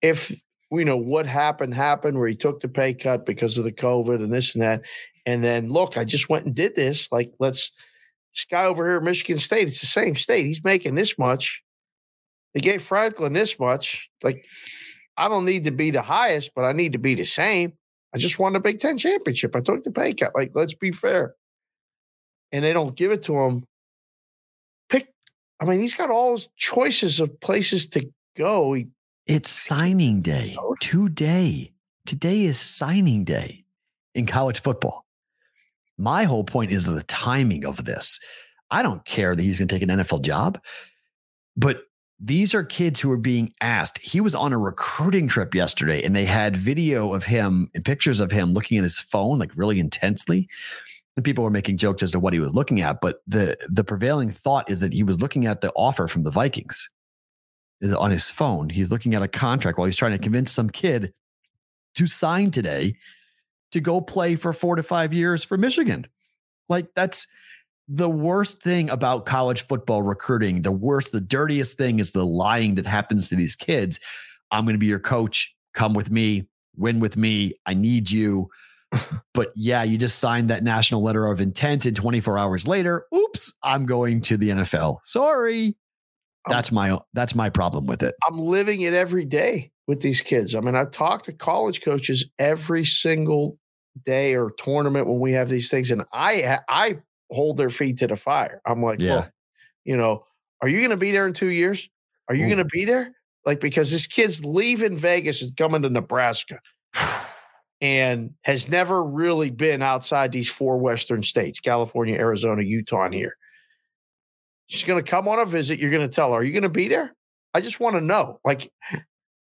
if you know what happened happened, where he took the pay cut because of the COVID and this and that. And then look, I just went and did this. Like, let's this guy over here Michigan State, it's the same state. He's making this much. They gave Franklin this much. Like, I don't need to be the highest, but I need to be the same. I just won the Big Ten championship. I took the pay cut. Like, let's be fair. And they don't give it to him. Pick. I mean, he's got all his choices of places to go. He, it's signing day today. Today is signing day in college football. My whole point is the timing of this. I don't care that he's going to take an NFL job, but these are kids who are being asked. He was on a recruiting trip yesterday and they had video of him and pictures of him looking at his phone like really intensely. And people were making jokes as to what he was looking at, but the the prevailing thought is that he was looking at the offer from the Vikings. Is on his phone. He's looking at a contract while he's trying to convince some kid to sign today to go play for 4 to 5 years for Michigan. Like that's the worst thing about college football recruiting, the worst, the dirtiest thing is the lying that happens to these kids. I'm going to be your coach. Come with me, win with me. I need you. <laughs> but yeah, you just signed that national letter of intent, and 24 hours later, oops, I'm going to the NFL. Sorry. That's my that's my problem with it. I'm living it every day with these kids. I mean, I talk to college coaches every single day or tournament when we have these things, and I I hold their feet to the fire. I'm like, yeah. Look, you know, are you going to be there in two years? Are you going to be there? Like, because this kid's leaving Vegas and coming to Nebraska <sighs> and has never really been outside these four Western states California, Arizona, Utah, and here. She's going to come on a visit. You're going to tell her, Are you going to be there? I just want to know. Like,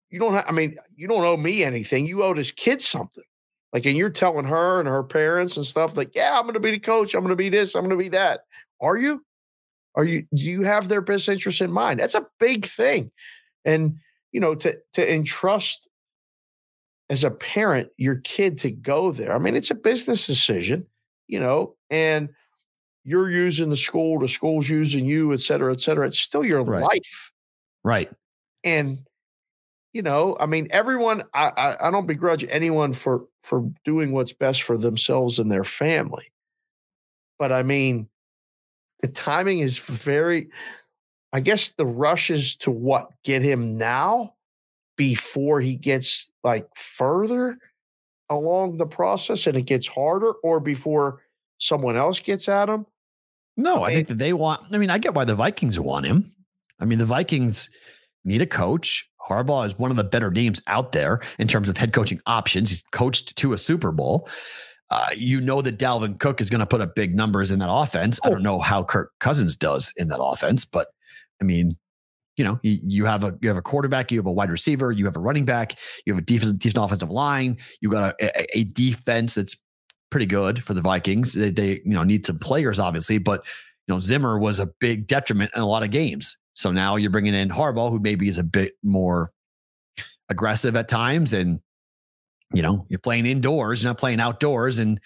you don't have, I mean, you don't owe me anything. You owe this kid something. Like, and you're telling her and her parents and stuff, like, yeah, I'm going to be the coach. I'm going to be this. I'm going to be that. Are you? Are you? Do you have their best interest in mind? That's a big thing. And, you know, to, to entrust as a parent your kid to go there. I mean, it's a business decision, you know, and you're using the school, the school's using you, et cetera, et cetera. It's still your right. life. Right. And you know, I mean, everyone. I, I, I don't begrudge anyone for for doing what's best for themselves and their family, but I mean, the timing is very. I guess the rush is to what get him now before he gets like further along the process and it gets harder, or before someone else gets at him. No, I, I think that they want. I mean, I get why the Vikings want him. I mean, the Vikings need a coach. Harbaugh is one of the better names out there in terms of head coaching options. He's coached to a Super Bowl. Uh, you know that Dalvin Cook is going to put up big numbers in that offense. I don't know how Kirk Cousins does in that offense, but I mean, you know, you, you have a you have a quarterback, you have a wide receiver, you have a running back, you have a decent, decent offensive line, you got a, a, defense that's pretty good for the Vikings. They, they you know need some players obviously, but you know Zimmer was a big detriment in a lot of games. So now you're bringing in Harbaugh, who maybe is a bit more aggressive at times, and you know you're playing indoors, you're not playing outdoors, and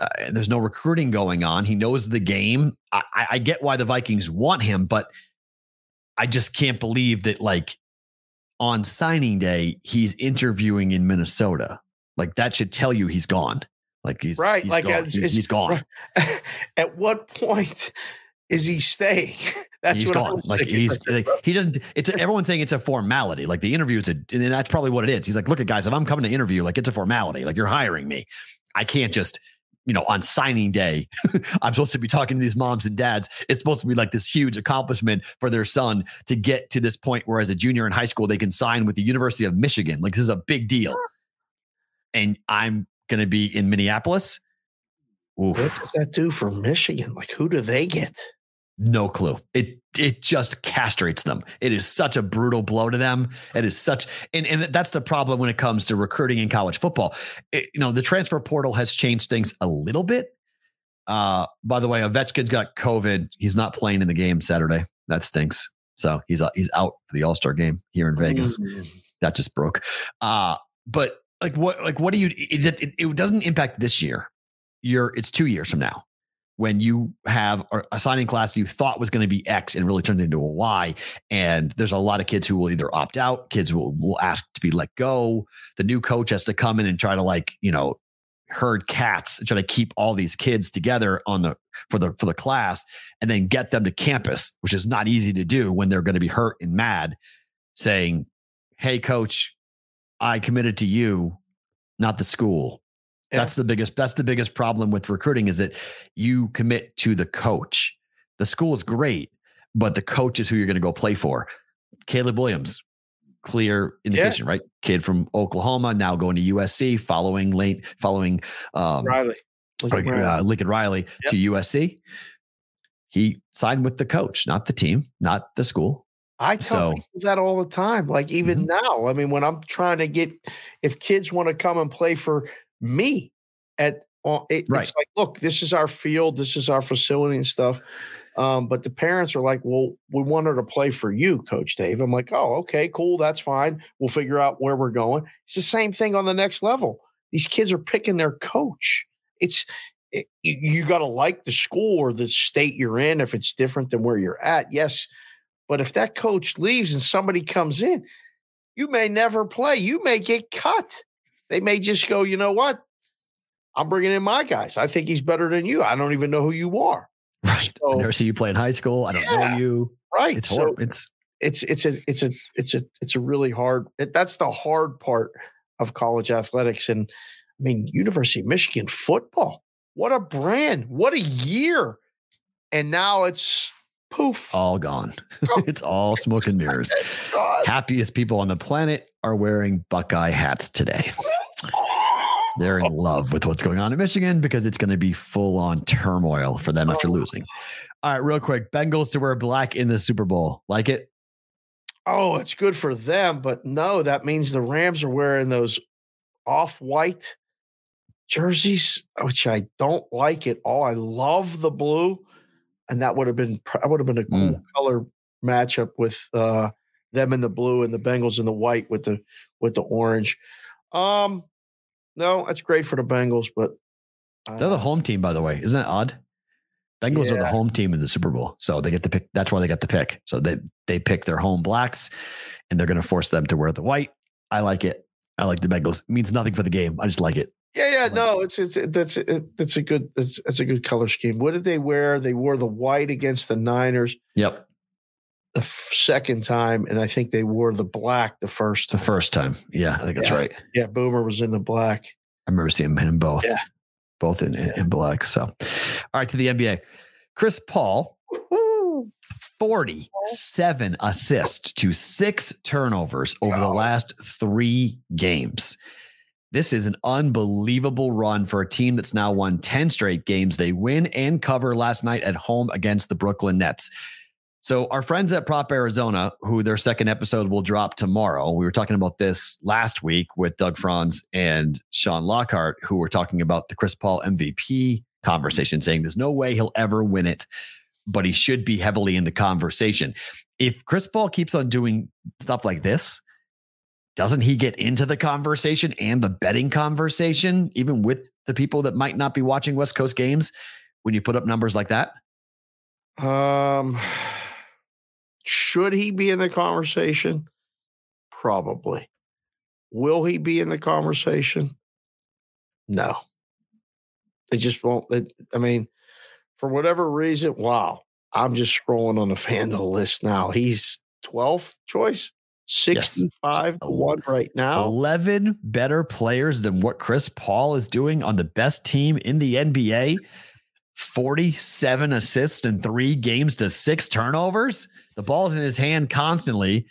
uh, there's no recruiting going on. He knows the game. I, I get why the Vikings want him, but I just can't believe that like on signing day he's interviewing in Minnesota. Like that should tell you he's gone. Like he's right. He's like gone. he's, he's gone. <laughs> At what point is he staying? <laughs> That's he's gone. Like he's like, he doesn't. It's everyone's saying it's a formality. Like the interview is a, and that's probably what it is. He's like, look at guys, if I'm coming to interview, like it's a formality. Like you're hiring me. I can't just you know, on signing day, <laughs> I'm supposed to be talking to these moms and dads. It's supposed to be like this huge accomplishment for their son to get to this point where, as a junior in high school, they can sign with the University of Michigan. Like, this is a big deal. And I'm going to be in Minneapolis. Oof. What does that do for Michigan? Like, who do they get? No clue. It it just castrates them. It is such a brutal blow to them. It is such, and and that's the problem when it comes to recruiting in college football. It, you know, the transfer portal has changed things a little bit. Uh, by the way, Ovechkin's got COVID. He's not playing in the game Saturday. That stinks. So he's uh, he's out for the All Star game here in Vegas. Mm. That just broke. Uh, but like what like what do you? It, it, it doesn't impact this year. You're it's two years from now when you have a signing class you thought was going to be X and really turned into a Y. And there's a lot of kids who will either opt out, kids will, will ask to be let go. The new coach has to come in and try to like, you know, herd cats try to keep all these kids together on the for the for the class and then get them to campus, which is not easy to do when they're going to be hurt and mad, saying, Hey coach, I committed to you, not the school. Yeah. That's the biggest that's the biggest problem with recruiting is that you commit to the coach. The school is great, but the coach is who you're going to go play for. Caleb Williams, clear indication, yeah. right? Kid from Oklahoma, now going to USC, following late, following um, Riley, Lincoln Riley, uh, Lincoln Riley yep. to USC. He signed with the coach, not the team, not the school. I tell so, people that all the time. Like even mm-hmm. now, I mean, when I'm trying to get, if kids want to come and play for me at, it, right. it's like, look, this is our field, this is our facility and stuff. Um, but the parents are like, well, we want her to play for you, Coach Dave. I'm like, oh, okay, cool. That's fine. We'll figure out where we're going. It's the same thing on the next level. These kids are picking their coach. It's, it, you, you got to like the school or the state you're in if it's different than where you're at. Yes. But if that coach leaves and somebody comes in, you may never play. You may get cut. They may just go, you know what? I'm bringing in my guys. I think he's better than you. I don't even know who you are. <laughs> Right. So, I never see you play in high school. I don't yeah, know you. Right. It's so It's it's it's a it's a it's a it's a really hard. It, that's the hard part of college athletics. And I mean, University of Michigan football. What a brand! What a year! And now it's poof, all gone. <laughs> Oh, <laughs> it's all smoke and mirrors. Happiest people on the planet are wearing Buckeye hats today they're in love with what's going on in Michigan because it's going to be full on turmoil for them after oh. losing. All right, real quick Bengals to wear black in the Super Bowl. Like it? Oh, it's good for them. But no, that means the Rams are wearing those off white jerseys, which I don't like at all. I love the blue. And that would have been that would have been a cool mm. color matchup with uh, them in the blue and the Bengals in the white with the with the orange. Um, no, that's great for the Bengals, but uh, they're the home team, by the way. Isn't that odd? Bengals yeah. are the home team in the Super Bowl, so they get to pick. That's why they got the pick. So they they pick their home blacks, and they're going to force them to wear the white. I like it. I like the Bengals. It means nothing for the game. I just like it. Yeah, yeah, like no, it's it's that's it, that's a good it's it's a good color scheme. What did they wear? They wore the white against the Niners. Yep. The f- second time, and I think they wore the black the first. Time. The first time, yeah, I think that's yeah. right. Yeah, Boomer was in the black. I remember seeing him in both. Yeah. Both in, in, in black. So, all right, to the NBA. Chris Paul, 47 assists to six turnovers over the last three games. This is an unbelievable run for a team that's now won 10 straight games. They win and cover last night at home against the Brooklyn Nets. So, our friends at Prop Arizona, who their second episode will drop tomorrow, we were talking about this last week with Doug Franz and Sean Lockhart, who were talking about the Chris Paul MVP conversation, saying there's no way he'll ever win it, but he should be heavily in the conversation. If Chris Paul keeps on doing stuff like this, doesn't he get into the conversation and the betting conversation, even with the people that might not be watching West Coast games when you put up numbers like that? Um, should he be in the conversation? Probably. Will he be in the conversation? No. They just won't. They, I mean, for whatever reason, wow. I'm just scrolling on the <laughs> FanDuel list now. He's 12th choice, 65 yes. to 1 right now. 11 better players than what Chris Paul is doing on the best team in the NBA. 47 assists in three games to six turnovers. The ball's in his hand constantly.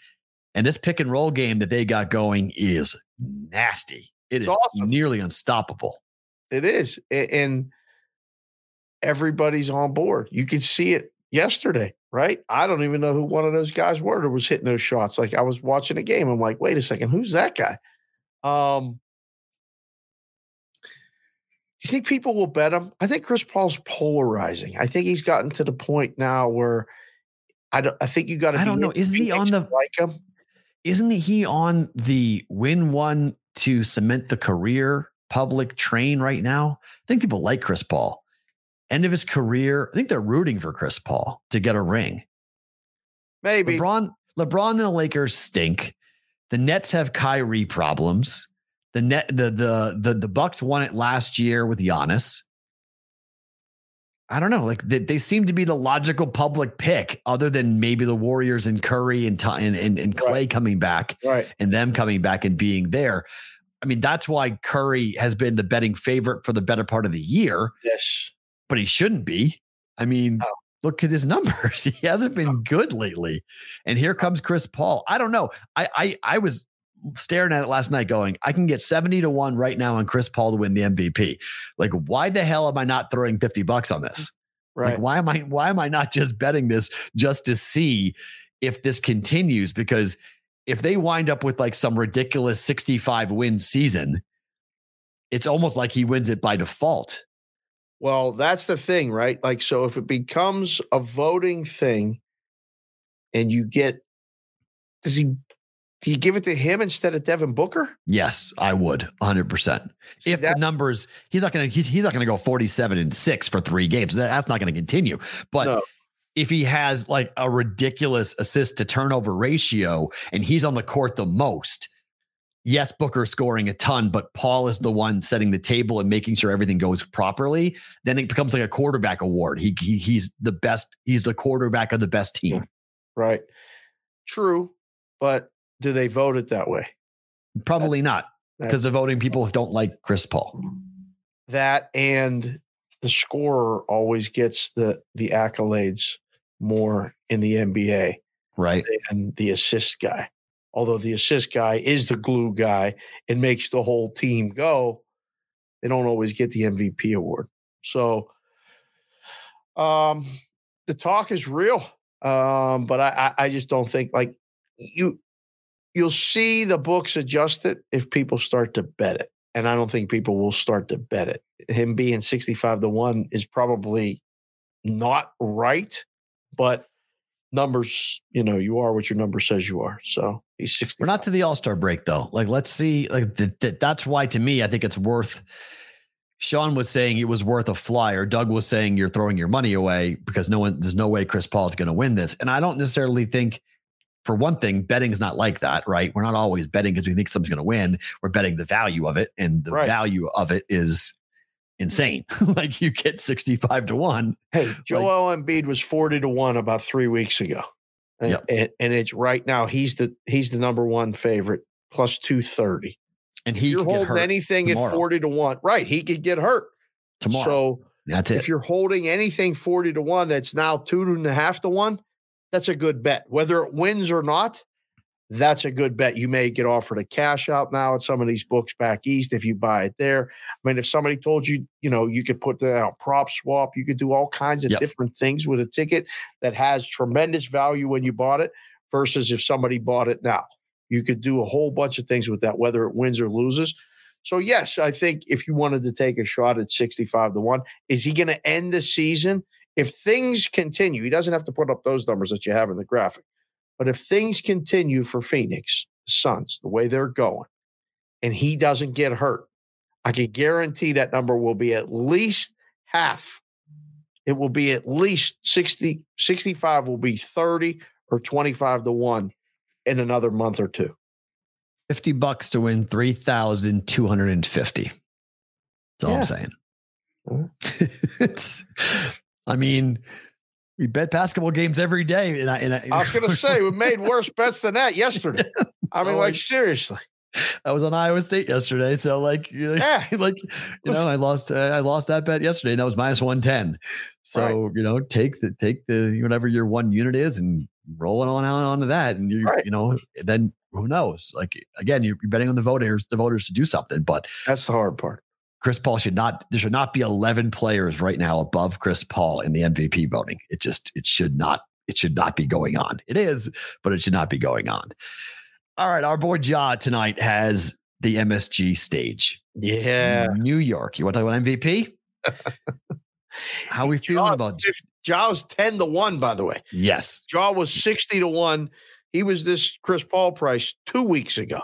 And this pick and roll game that they got going is nasty. It it's is awesome. nearly unstoppable. It is. And everybody's on board. You could see it yesterday, right? I don't even know who one of those guys were that was hitting those shots. Like I was watching a game. I'm like, wait a second, who's that guy? Um, you think people will bet him? I think Chris Paul's polarizing. I think he's gotten to the point now where I don't. I think you got to. I don't know. Isn't he on the like him? Isn't he on the win one to cement the career public train right now? I think people like Chris Paul. End of his career. I think they're rooting for Chris Paul to get a ring. Maybe LeBron. LeBron and the Lakers stink. The Nets have Kyrie problems. The net the the the the Bucks won it last year with Giannis. I don't know. Like they, they seem to be the logical public pick, other than maybe the Warriors and Curry and and and, and Clay Right. coming back Right. and them coming back and being there. I mean, that's why Curry has been the betting favorite for the better part of the year, Yes. but he shouldn't be. I mean, No. look at his numbers. <laughs> He hasn't been good lately. And here comes Chris Paul. I don't know. I I I was staring at it last night going, I can get 70 to 1 right now on Chris Paul to win the MVP. Like, why the hell am I not throwing 50 bucks on this? Right. Like, why am I why am I not just betting this just to see if this continues? Because if they wind up with like some ridiculous 65 win season, it's almost like he wins it by default. Well, that's the thing, right? Like, so if it becomes a voting thing and you get, does he, do you give it to him instead of Devin Booker? Yes, I would 100%. See, if the numbers, he's not going to, he's, he's not going to go 47 and six for three games. That- That's not going to continue. But No. if he has like a ridiculous assist to turnover ratio and he's on the court the most, yes, Booker scoring a ton, but Paul is the one setting the table and making sure everything goes properly. Then it becomes like a quarterback award. He, he he's the best. He's the quarterback of the best team. Right. True. But do they vote it that way? Probably not because the voting people don't like Chris Paul. that and the scorer always gets the the accolades more in the NBA Right. And the assist guy. Although the assist guy is the glue guy and makes the whole team go, they don't always get the MVP award. So um the talk is real. Um, but I, I I just don't think like you you'll see the books adjust it if people start to bet it. And I don't think people will start to bet it. Him being 65 to 1 is probably not right, but numbers, you know, you are what your number says you are. So he's 60. We're not to the All Star break though. Like, let's see. Like, th- th- that's why to me, I think it's worth. Sean was saying it was worth a flyer. Doug was saying you're throwing your money away because no one, there's no way Chris Paul is going to win this. And I don't necessarily think, for one thing, betting is not like that, right? We're not always betting because we think something's going to win. We're betting the value of it, and the Right. value of it is insane. <laughs> like you get 65 to one. Hey, Joel Embiid was 40 to 1 about 3 weeks ago. And, Yep. and, and it's right now he's the he's the number 1 favorite plus 230. And he You're holding hurt anything tomorrow. at 40 to 1. Right, he could get hurt. tomorrow. So that's it. if you're holding anything 40 to 1 that's now two and a half to 1, that's a good bet. Whether it wins or not, that's a good bet. You may get offered a cash out now at some of these books back east if you buy it there. I mean, if somebody told you, you know, you could put that out PropSwap, you could do all kinds of Yep. different things with a ticket that has tremendous value when you bought it versus if somebody bought it now. You could do a whole bunch of things with that, whether it wins or loses. So, yes, I think if you wanted to take a shot at 65 to 1, is he going to end the season? If things continue, he doesn't have to put up those numbers that you have in the graphic. But if things continue for Phoenix, the Suns, the way they're going, and he doesn't get hurt, I can guarantee that number will be at least half. It will be at least 60, 65 will be 30 or 25 to 1 in another month or two. 50 bucks to win 3,250. That's all Yeah. I'm saying. Mhm. <laughs> it's, I mean, we bet basketball games every day. And I, and I, I was going to say, we made worse bets than that yesterday. <laughs> I mean, like, seriously. I was on Iowa State yesterday. So like, like, Yeah. <laughs> like, you know, I lost, uh, I lost that bet yesterday and that was minus 110. So, you know, take the, take the, whatever your one unit is and roll it on out onto that. And you, Right. you know, then who knows? Like, again, you're, you're betting on the voters, the voters to do something, but That's the hard part. Chris Paul should not, there should not be 11 players right now above Chris Paul in the MVP voting. It just, it should not, it should not be going on. It is, but it should not be going on. All right. Our boy Ja tonight has the MSG stage. Yeah. New York. You want to talk about MVP? How we <laughs> feeling Ja- about if Ja's 10 to 1, by the way. Yes. Ja was 60 to 1. He was this Chris Paul price two weeks ago.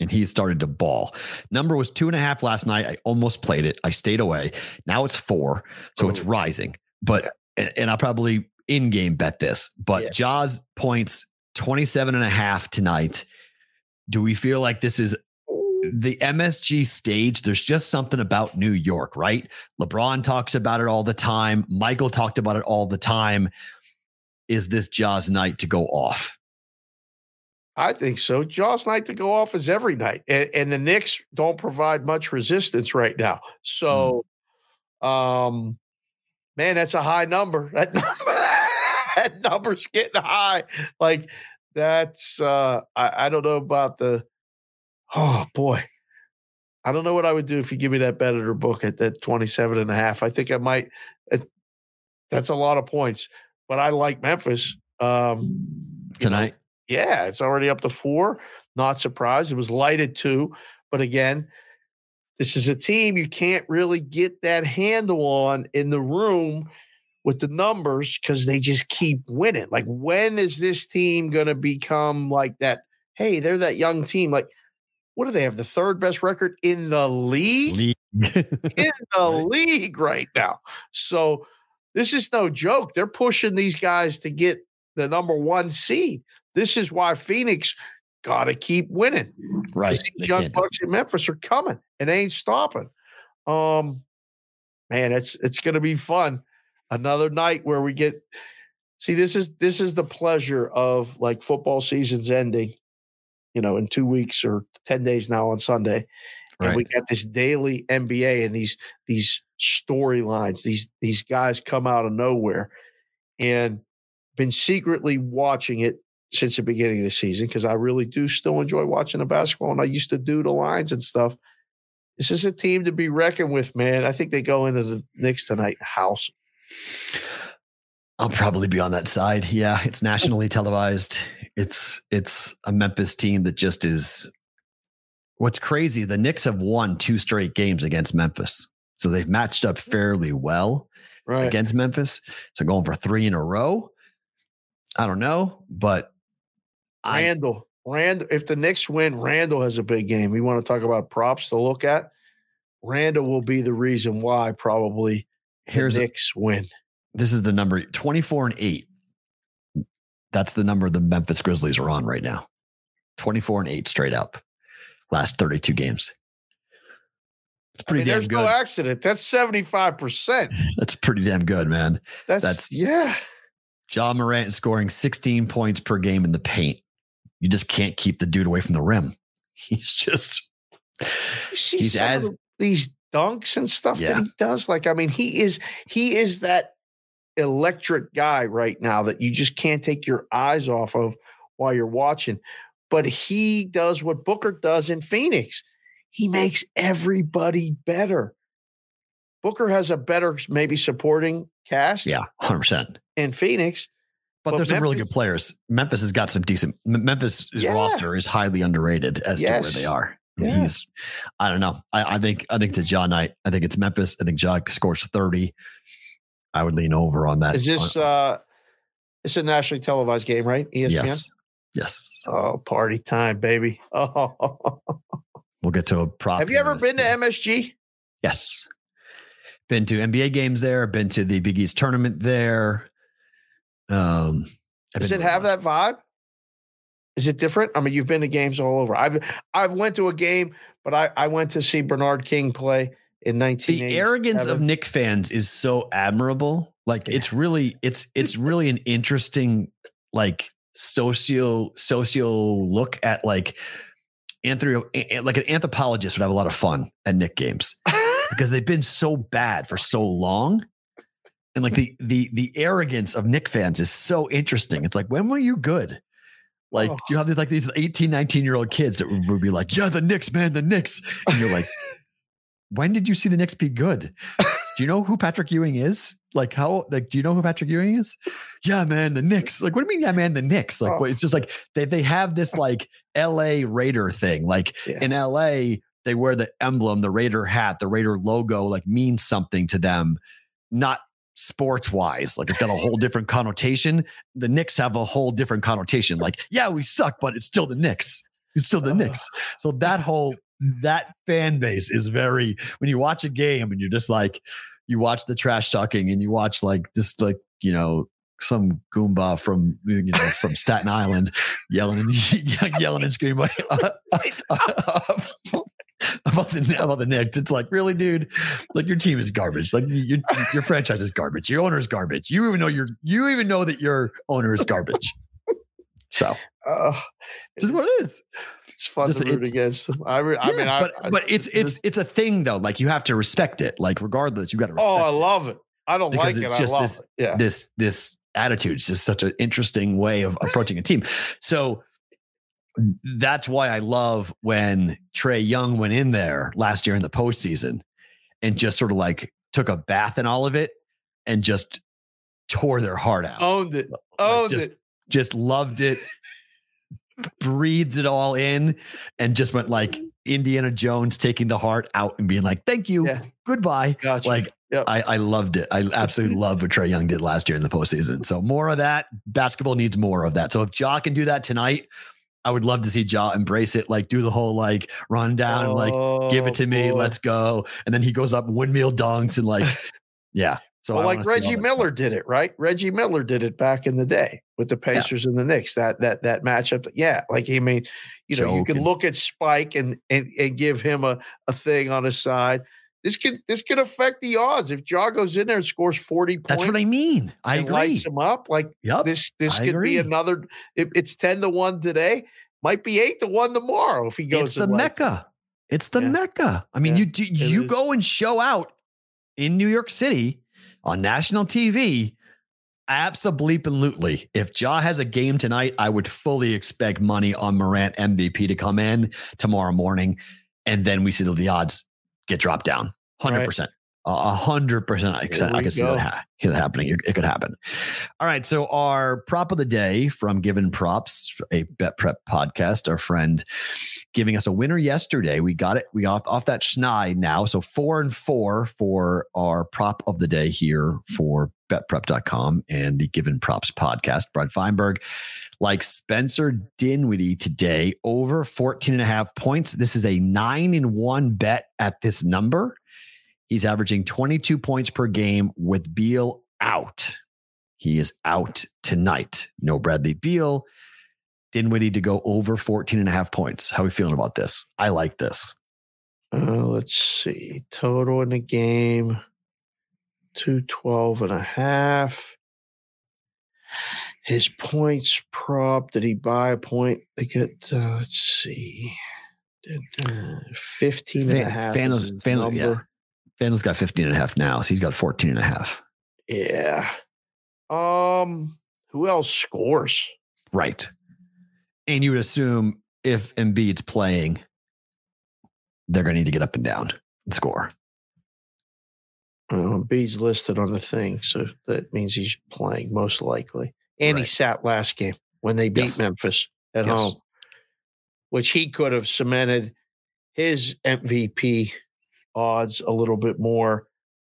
And he started to ball. Number was two and a half last night. I almost played it. I stayed away. Now it's four. So it's Oh. rising. But and, and I'll probably in-game bet this. But Yeah. Ja's points 27 and a half tonight. Do we feel like this is the MSG stage, there's just something about New York, right? LeBron talks about it all the time. Michael talked about it all the time. Is this Ja's night to go off? I think so. Ja's night to go off is every night, and, and the Knicks don't provide much resistance right now. So, mm. um, man, that's a high number. <laughs> That number, that number's getting high. Like that's uh, I, I don't know about the. Oh boy, I don't know what I would do if you give me that better book at that 27 and a half. I think I might. It, that's a lot of points, but I like Memphis. Um, Tonight. Know, yeah, it's already up to four. Not surprised. It was lighted too. But again, this is a team you can't really get that handle on in the room with the numbers because they just keep winning. Like, when is this team going to become like that? Hey, they're that young team. Like, what do they have? The third best record in the league? league. in <laughs> the league right now. So, this is no joke. They're pushing these guys to get the number one seed. This is why Phoenix got to keep winning. Right. These young bucks in Memphis are coming and they ain't stopping. Um, man, it's it's going to be fun. Another night where we get see this is this is the pleasure of like football season's ending. You know, in two weeks or ten days now on Sunday, and right. we got this daily NBA and these these storylines. These these guys come out of nowhere, and been secretly watching it since the beginning of the season because I really do still enjoy watching the basketball and I used to do the lines and stuff. This is a team to be reckoned with, man. I think they go into the Knicks tonight house. I'll probably be on that side. Yeah, it's nationally televised. It's it's a Memphis team that just is what's crazy, the Knicks have won two straight games against Memphis. So they've matched up fairly well right. against Memphis. So going for three in a row. I don't know, but Randle. Randle. If the Knicks win, Randle has a big game. We want to talk about props to look at. Randle will be the reason why probably Here's the Knicks a, win. This is the number 24 and 8. That's the number the Memphis Grizzlies are on right now. 24 and 8 straight up. Last 32 games. It's pretty I mean, damn there's good. no accident. That's 75%. <laughs> That's pretty damn good, man. That's, That's yeah. Ja Morant scoring 16 points per game in the paint you just can't keep the dude away from the rim. <laughs> He's just he's as these dunks and stuff yeah. that he does. Like, I mean, he is he is that electric guy right now that you just can't take your eyes off of while you're watching. But he does what Booker does in Phoenix. He makes everybody better. Booker has a better, maybe supporting cast. Yeah, 100%. In Phoenix. But, but there's Memphis, some really good players. Memphis has got some decent. Memphis' yeah. roster is highly underrated as yes. to where they are. Yeah. He's, I don't know. I, I think I think to John Knight. I think it's Memphis. I think Ja scores thirty. I would lean over on that. Is this uh it's a nationally televised game, right? ESPN. Yes. Yes. Oh, party time, baby. <laughs> Oh. We'll get to a prop. Have you ever been to MSG? Yes. Been to NBA games there. Been to the Big East tournament there. Um, Does it have that vibe? Is it different? I mean, you've been to games all over. I've I've went to a game, but I I went to see Bernard King play in 19. The arrogance of Knick fans is so admirable. Like yeah. it's really it's it's really an interesting like socio socio look at like anthro like an anthropologist would have a lot of fun at Knick games <laughs> because they've been so bad for so long and like hmm. the the the arrogance of Knick fans is so interesting. It's like, when were you good? Like oh. you have these like these 18, 19 year old kids that would, would be like, yeah, the Knicks, man, the Knicks. And you're like, <laughs> when did you see the Knicks be good? Do you know who Patrick Ewing is? Like how like do you know who Patrick Ewing is? Yeah, man, the Knicks. Like, what do you mean, yeah, man, the Knicks? Like, oh. it's just like they they have this like LA Raider thing. Like yeah. in LA, they wear the emblem, the Raider hat, the Raider logo, like means something to them, not sports wise. Like it's got a whole <laughs> different connotation. The Knicks have a whole different connotation. Like, yeah, we suck, but it's still the Knicks. It's still the Knicks. So that whole that fan base is very when you watch a game and you're just like you watch the trash talking and you watch like just like you know some goomba from you know from Staten Island yelling and <laughs> yelling and screaming <laughs> <laughs> about the about the Knicks. It's like, really, dude? Like your team is garbage. Like your your franchise is garbage. Your owner is garbage. You even know your you even know that your owner is garbage. <laughs> So Uh, this is what it is. it's fun Just to root it- against. I, re- I Yeah, mean, I, but I- but it's it's it's a thing though. Like you have to respect it. Like regardless, you got to respect oh, I love it. I don't Because like it. it's I just love this- it. Yeah. this this attitude. It's just such an interesting way of approaching a team. So that's why I love when Trae Young went in there last year in the postseason and just sort of like took a bath in all of it and just tore their heart out. Owned it. Like, Owned just it. just loved it, breathed it all in, and just went like Indiana Jones taking the heart out and being like, "Thank you, Yeah. goodbye." Gotcha. Like Yep. I, I loved it. I absolutely <laughs> love what Trae Young did last year in the postseason. So more of that. Basketball needs more of that. So if Ja can do that tonight, I would love to see Ja embrace it, like do the whole like run down and like give it oh, to Oh, me, boy. let's go. And then he goes up windmill dunks and like, <laughs> yeah. So well, I like wanna see all Reggie Miller did it, right? Reggie Miller did it back in the day with the Pacers and the Knicks. That that that matchup. Yeah, like I mean, you know, you can look at Spike and and and give him a a thing on his side. This could this could affect the odds if Ja goes in there and scores forty points. That's what I mean. I agree. lights him up. Like Yep. this this I could agree. be another. If it's ten to one today, might be eight to one tomorrow if he goes. It's the Mecca. It's the Yeah. Mecca. I mean, Yeah, you do, you is. go and show out in New York City on national TV. Absolutely. If Ja has a game tonight, I would fully expect money on Morant MVP to come in tomorrow morning, and then we see the odds get dropped down. Hundred percent. A hundred percent. I can can see go. that ha- happening. It could happen. All right. So our prop of the day from Given Props, a bet prep podcast, our friend giving us a winner yesterday. We got it. We off off that schneid now. So four and four for our prop of the day here for betprep.com and the Given Props podcast. Brad Feinberg like Spencer Dinwiddie today over 14 and a half points. This is a nine in one bet at this number. He's averaging 22 points per game with Beal out. He is out tonight. No Bradley Beal. Dinwiddie to go over 14 and a half points. How are we feeling about this? I like this. Uh, let's see. Total in the game 212 and a half. His points prop. Did he buy a point? They get, uh, let's see. Did, uh, 15 and a half. Fan- Fan- number. yeah. FanDuel's got 15 and a half now. So he's got 14 and a half. Yeah. Um, who else scores? Right. And you would assume if Embiid's playing, they're going to need to get up and down and score. Uh, B's listed on the thing, so that means he's playing most likely. And he sat last game when they beat Yes. Memphis at Yes. home, which he could have cemented his MVP odds a little bit more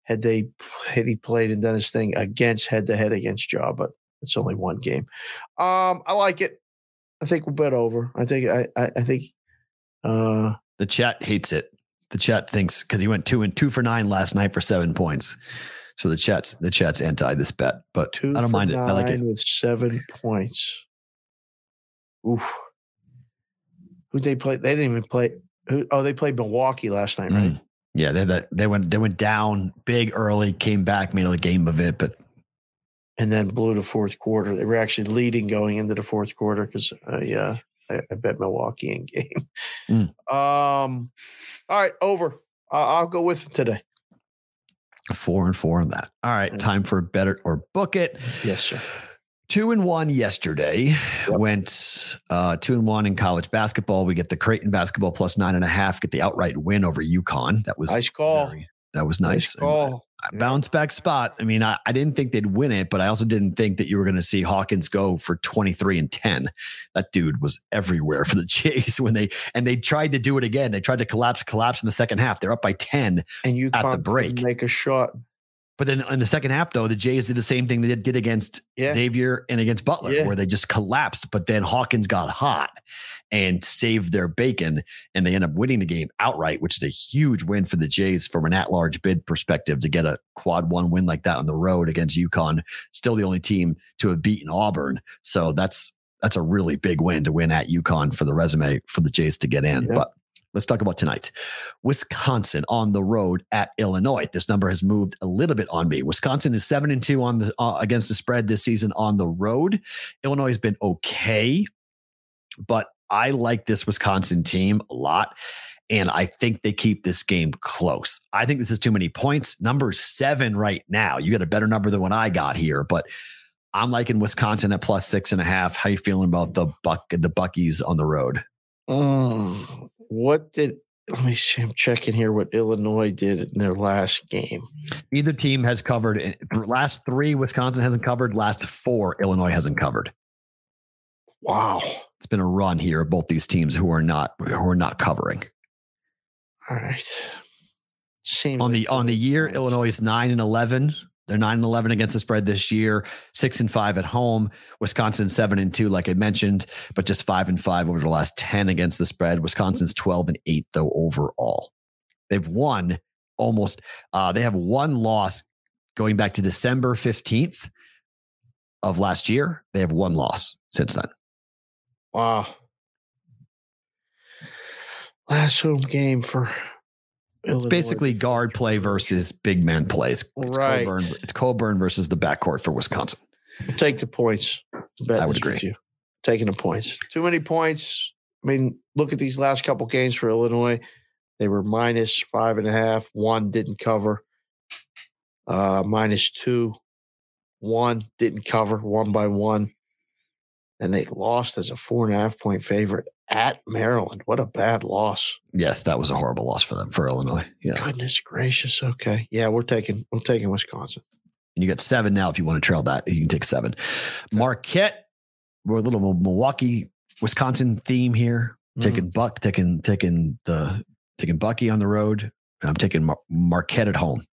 had they had he played and done his thing against head to head against Ja, but it's only one game. Um, I like it. I think we'll bet over. I think I I, I think uh The chat hates it. The chat thinks because he went two and two for nine last night for seven points. So the chat's the chat's anti this bet, but two I don't mind it. I like it. with seven points. Oof. Who they play? They didn't even play. Who, oh, they played Milwaukee last night, right? Mm. Yeah, they, they they went they went down big early, came back, made a game of it, but And then blew the fourth quarter. They were actually leading going into the fourth quarter because, uh, yeah, I, I bet Milwaukee in game. Mm. Um, all right, over. I I'll go with it today. four and four on that. All right, Yeah. time for a better or book it. Yes, sir. Two and one yesterday. Went uh, two and one in college basketball. We get the Creighton basketball plus nine and a half. Get the outright win over UConn. That was Nice call. very- that was Nice nice. call. A bounce back spot. I mean, I, I didn't think they'd win it, but I also didn't think that you were going to see Hawkins go for 23 and 10. That dude was everywhere for the <laughs> Jays when they and they tried to do it again. They tried to collapse, collapse in the second half. They're up by 10. And you At the break. make a shot. But then in the second half, though, the Jays did the same thing they did against Yeah. Xavier and against Butler, Yeah. where they just collapsed. But then Hawkins got hot and saved their bacon, and they end up winning the game outright, which is a huge win for the Jays from an at-large bid perspective to get a quad one win like that on the road against UConn. Still the only team to have beaten Auburn, so that's that's a really big win to win at UConn for the resume for the Jays to get in. Yeah. But let's talk about tonight. Wisconsin on the road at Illinois. This number has moved a little bit on me. Wisconsin is seven and two on the uh, against the spread this season on the road. Illinois has been okay, but I like this Wisconsin team a lot. And I think they keep this game close. I think this is too many points. Number seven right now. You got a better number than what I got here, but I'm liking Wisconsin at plus six and a half. How you feeling about the buck the Buckies on the road? Mm, what did let me see? I'm checking here what Illinois did in their last game. Either team has covered eh, last three. Wisconsin hasn't covered. Last four, Illinois hasn't covered. Wow, it's been a run here of both these teams who are not who are not covering. All right. Seems on like the on the year, Illinois is nine and eleven. They're nine and eleven against the spread this year, six and five at home. Wisconsin seven and two, like I mentioned, but just five and five over the last ten against the spread. Wisconsin's twelve and eight though overall. They've won almost. Uh, they have one loss going back to December fifteenth of last year. They have one loss since then. Wow. Last home game for it's basically guard play versus big man plays. It's right. Cockburn, it's Cockburn versus the backcourt for Wisconsin. Take the points. I would agree. With you. Taking the points. Too many points. I mean, look at these last couple games for Illinois. They were minus five and a half. One didn't cover. Uh, minus two. One didn't cover. One by one. And they lost as a four and a half point favorite at Maryland. What a bad loss. Yes, that was a horrible loss for them for Illinois. Yeah. Goodness gracious. Okay. Yeah, we're taking we're taking Wisconsin. And you got seven now. If you want to trail that, you can take seven. Marquette, we're a little Milwaukee, Wisconsin theme here. Mm-hmm. Taking Buck, taking taking the taking Bucky on the road. And I'm taking Mar- Marquette at home.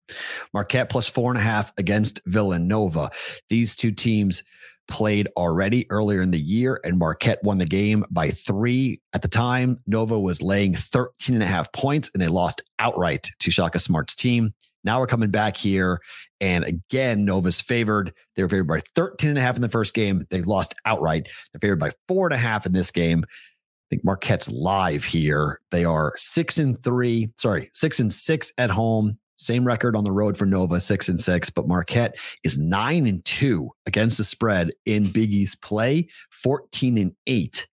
Marquette plus four and a half against Villanova. These two teams played already earlier in the year, and Marquette won the game by three. At the time, Nova was laying 13 and a half points, and they lost outright to Shaka Smart's team. Now we're coming back here. And again, Nova's favored. They were favored by 13 and a half in the first game. They lost outright. They're favored by four and a half in this game. I think Marquette's live here. They are six and three, sorry, six and six at home, same record on the road for Nova, six and six, but Marquette is nine and two against the spread in Big East play, 14 and eight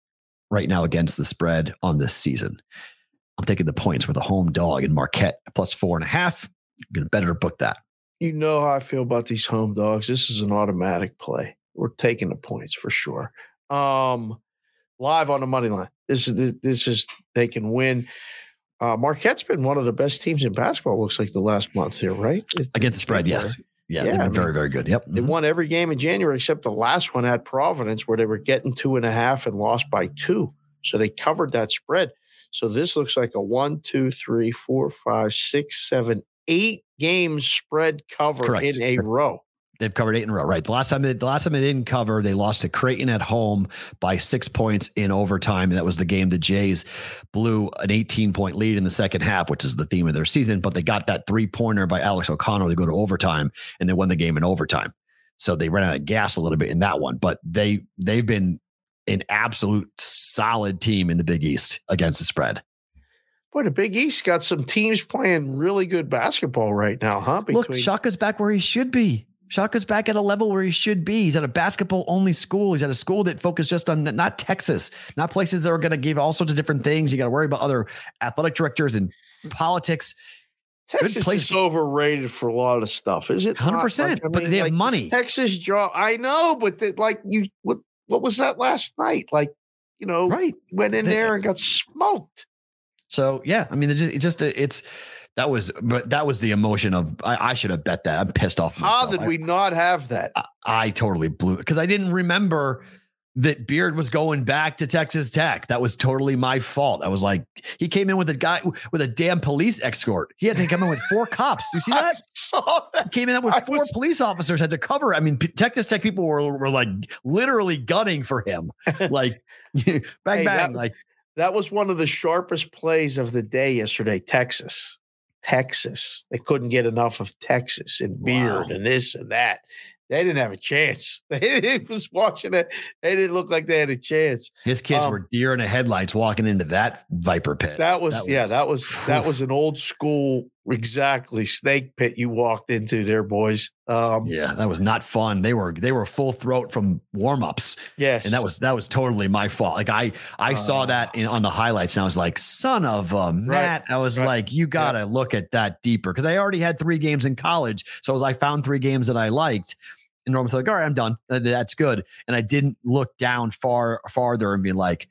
right now against the spread on this season. I'm taking the points with a home dog in Marquette plus four and a half. Going to better book that. You know how I feel about these home dogs. This is an automatic play. We're taking the points for sure. Um, live on the money line. This is this is they can win. Uh, Marquette's been one of the best teams in basketball. Looks like the last month here, right? Against the spread, yes. Yeah, yeah they've been I mean, very, very good. Yep. They mm-hmm. won every game in January except the last one at Providence, where they were getting two and a half and lost by two. So they covered that spread. So this looks like a one, two, three, four, five, six, seven, eight games spread cover Correct. in a row. They've covered eight in a row, right? The last time they, the last time they didn't cover, they lost to Creighton at home by six points in overtime. And that was the game the Jays blew an 18 point lead in the second half, which is the theme of their season. But they got that three pointer by Alex O'Connell to go to overtime, and they won the game in overtime. So they ran out of gas a little bit in that one. But they they've been an absolute solid team in the Big East against the spread. Boy, the Big East got some teams playing really good basketball right now, huh? Between- Look, Shaka's back where he should be. Shaka's back at a level where he should be. He's at a basketball only school. He's at a school that focused just on not Texas, not places that are going to give all sorts of different things. You got to worry about other athletic directors and politics. Texas is overrated for a lot of stuff, is it? Hundred percent. Like, but mean, they have like money. Texas job. I know, but the, like you, what what was that last night? Like you know, right? Went in they, there and got smoked. So yeah, I mean, it's just, it's just it's that was, but that was the emotion of I, I should have bet that. I'm pissed off. Myself. How did we not have that? I, I totally blew it because I didn't remember that Beard was going back to Texas Tech. That was totally my fault. I was like, he came in with a guy with a damn police escort. He had to come in with four cops. You <laughs> see that? I saw that. Came in with four was... police officers had to cover. I mean, Texas Tech people were, were like literally gunning for him. <laughs> Like <laughs> bang hey, bang. That, like that was one of the sharpest plays of the day yesterday. Texas. Texas. They couldn't get enough of Texas and beard wow. and this and that. they didn't have a chance. <laughs> They was watching it. They didn't look like they had a chance. His kids Um, were deer in the headlights walking into that viper pit. That was, That yeah, that was that <laughs> was an old school exactly snake pit you walked into there, boys. Um yeah, that was not fun. They were they were full throat from warm ups, yes. and that was that was totally my fault. Like I I saw Uh. that in, on the highlights, and I was like, "Son of a Matt!" I was right. like, "You got to look at that deeper," because I already had three games in college, so as I found three games that I liked. And Norm was like, "All right, I'm done. Uh, That's good." And I didn't look down far farther and be like,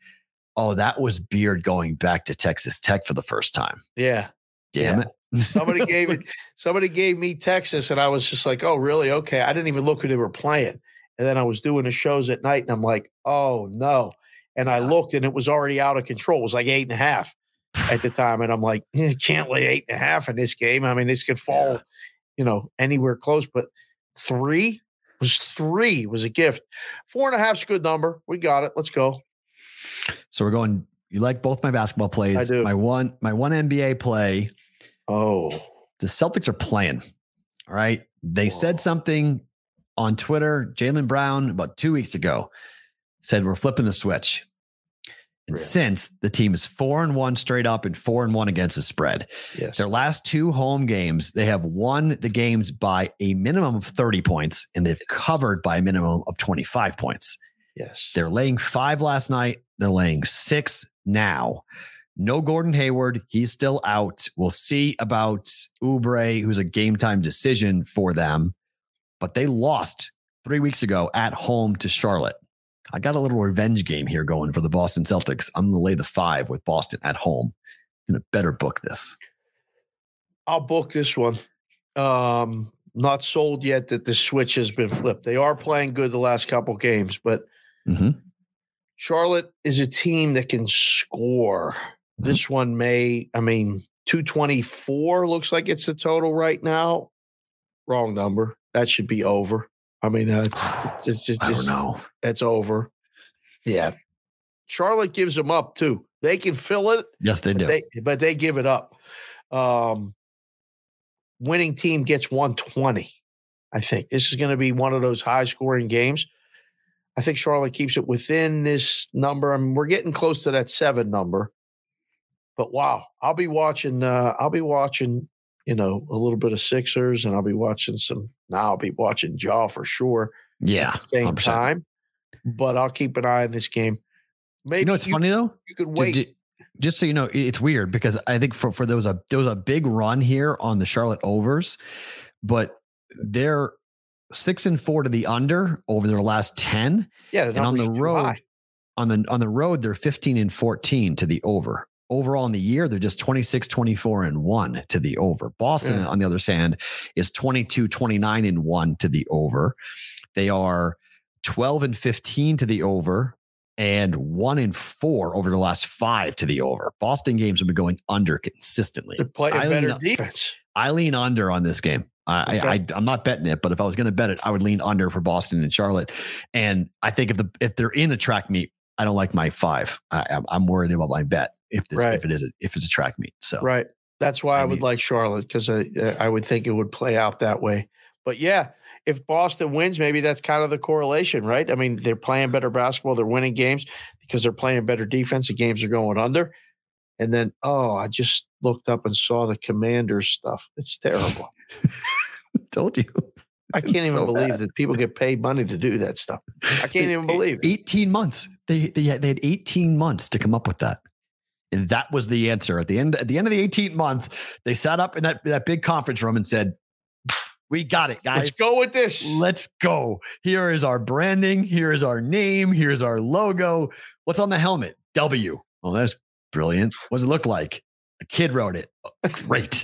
"Oh, that was Beard going back to Texas Tech for the first time." yeah. Damn Yeah. it! Somebody <laughs> gave it somebody gave me Texas and I was just like, oh, really? Okay. I didn't even look who they were playing. And then I was doing the shows at night and I'm like, oh no. And I looked and it was already out of control. It was like eight and a half at the time. And I'm like, <laughs> "Eh, can't lay eight and a half in this game. I mean, this could fall, Yeah. you know, anywhere close, but three was three was a gift. Four and a half's a good number. We got it. Let's go. So we're going. You like both my basketball plays. I do. My one, my one NBA play. Oh, The Celtics are playing. All right. They Whoa. said something on Twitter. Jaylen Brown about two weeks ago said we're flipping the switch. And Really? since the team is four and one straight up and four and one against the spread, yes. their last two home games, they have won the games by a minimum of 30 points and they've covered by a minimum of 25 points. Yes. They're laying five last night. They're laying six now. No Gordon Hayward. He's still out. We'll see about Oubre, who's a game time decision for them. But they lost three weeks ago at home to Charlotte. I got a little revenge game here going for the Boston Celtics. I'm going to lay the five with Boston at home. I'm going to better book this. I'll book this one. Um, not sold yet that the switch has been flipped. They are playing good the last couple games, but Mhm. Charlotte is a team that can score. This one may, I mean, 224 looks like it's the total right now. Wrong number. That should be over. I mean, uh, it's, <sighs> it's, it's I don't just, know. that's over. Yeah. Charlotte gives them up too. They can fill it, Yes, they do. but they, but they give it up. Um, winning team gets 120. I think this is going to be one of those high scoring games. I think Charlotte keeps it within this number. I mean, we're getting close to that seven number. But wow, I'll be watching. Uh, I'll be watching. You know, a little bit of Sixers, and I'll be watching some. Now I'll be watching Ja for sure. yeah. At the same 100%. time, but I'll keep an eye on this game. Maybe You know what's funny though? You could wait. ju- just so you know, it's weird because I think for for there was a there was a big run here on the Charlotte overs, but they're six and four to the under over their last ten. yeah, And on the road, on the on the road, they're 15 and 14 to the over. Overall in the year, they're just 26, 24, and one to the over. Boston, Yeah. on the other hand, is 22, 29, and one to the over. They are 12 and 15 to the over and one and four over the last five to the over. Boston games have been going under consistently. They're playing I better lean- defense. I lean under on this game. I, Okay. I, I'm not betting it, but if I was going to bet it, I would lean under for Boston and Charlotte. And I think if the if they're in a track meet, I don't like my five. I, I'm worried about my bet if this, Right. if it is a, if it's a track meet. So Right. That's why I, I would mean- like Charlotte because I uh, I would think it would play out that way. But yeah, if Boston wins, maybe that's kind of the correlation, right? I mean, they're playing better basketball, they're winning games because they're playing better defense. The games are going under. And then, oh, I just looked up and saw the Commanders stuff. It's terrible. <laughs> told you. I can't It's even so believe bad. that people get paid money to do that stuff. I can't <laughs> even believe it. 18 months. They they they had 18 months to come up with that. And that was the answer. At the end at the end of the 18th month, they sat up in that, that big conference room and said, We got it, guys. Let's go with this. Let's go. Here is our branding. Here is our name. Here's our logo. What's on the helmet? W. Well, that's brilliant. What does it look like? A kid wrote it. Oh, great.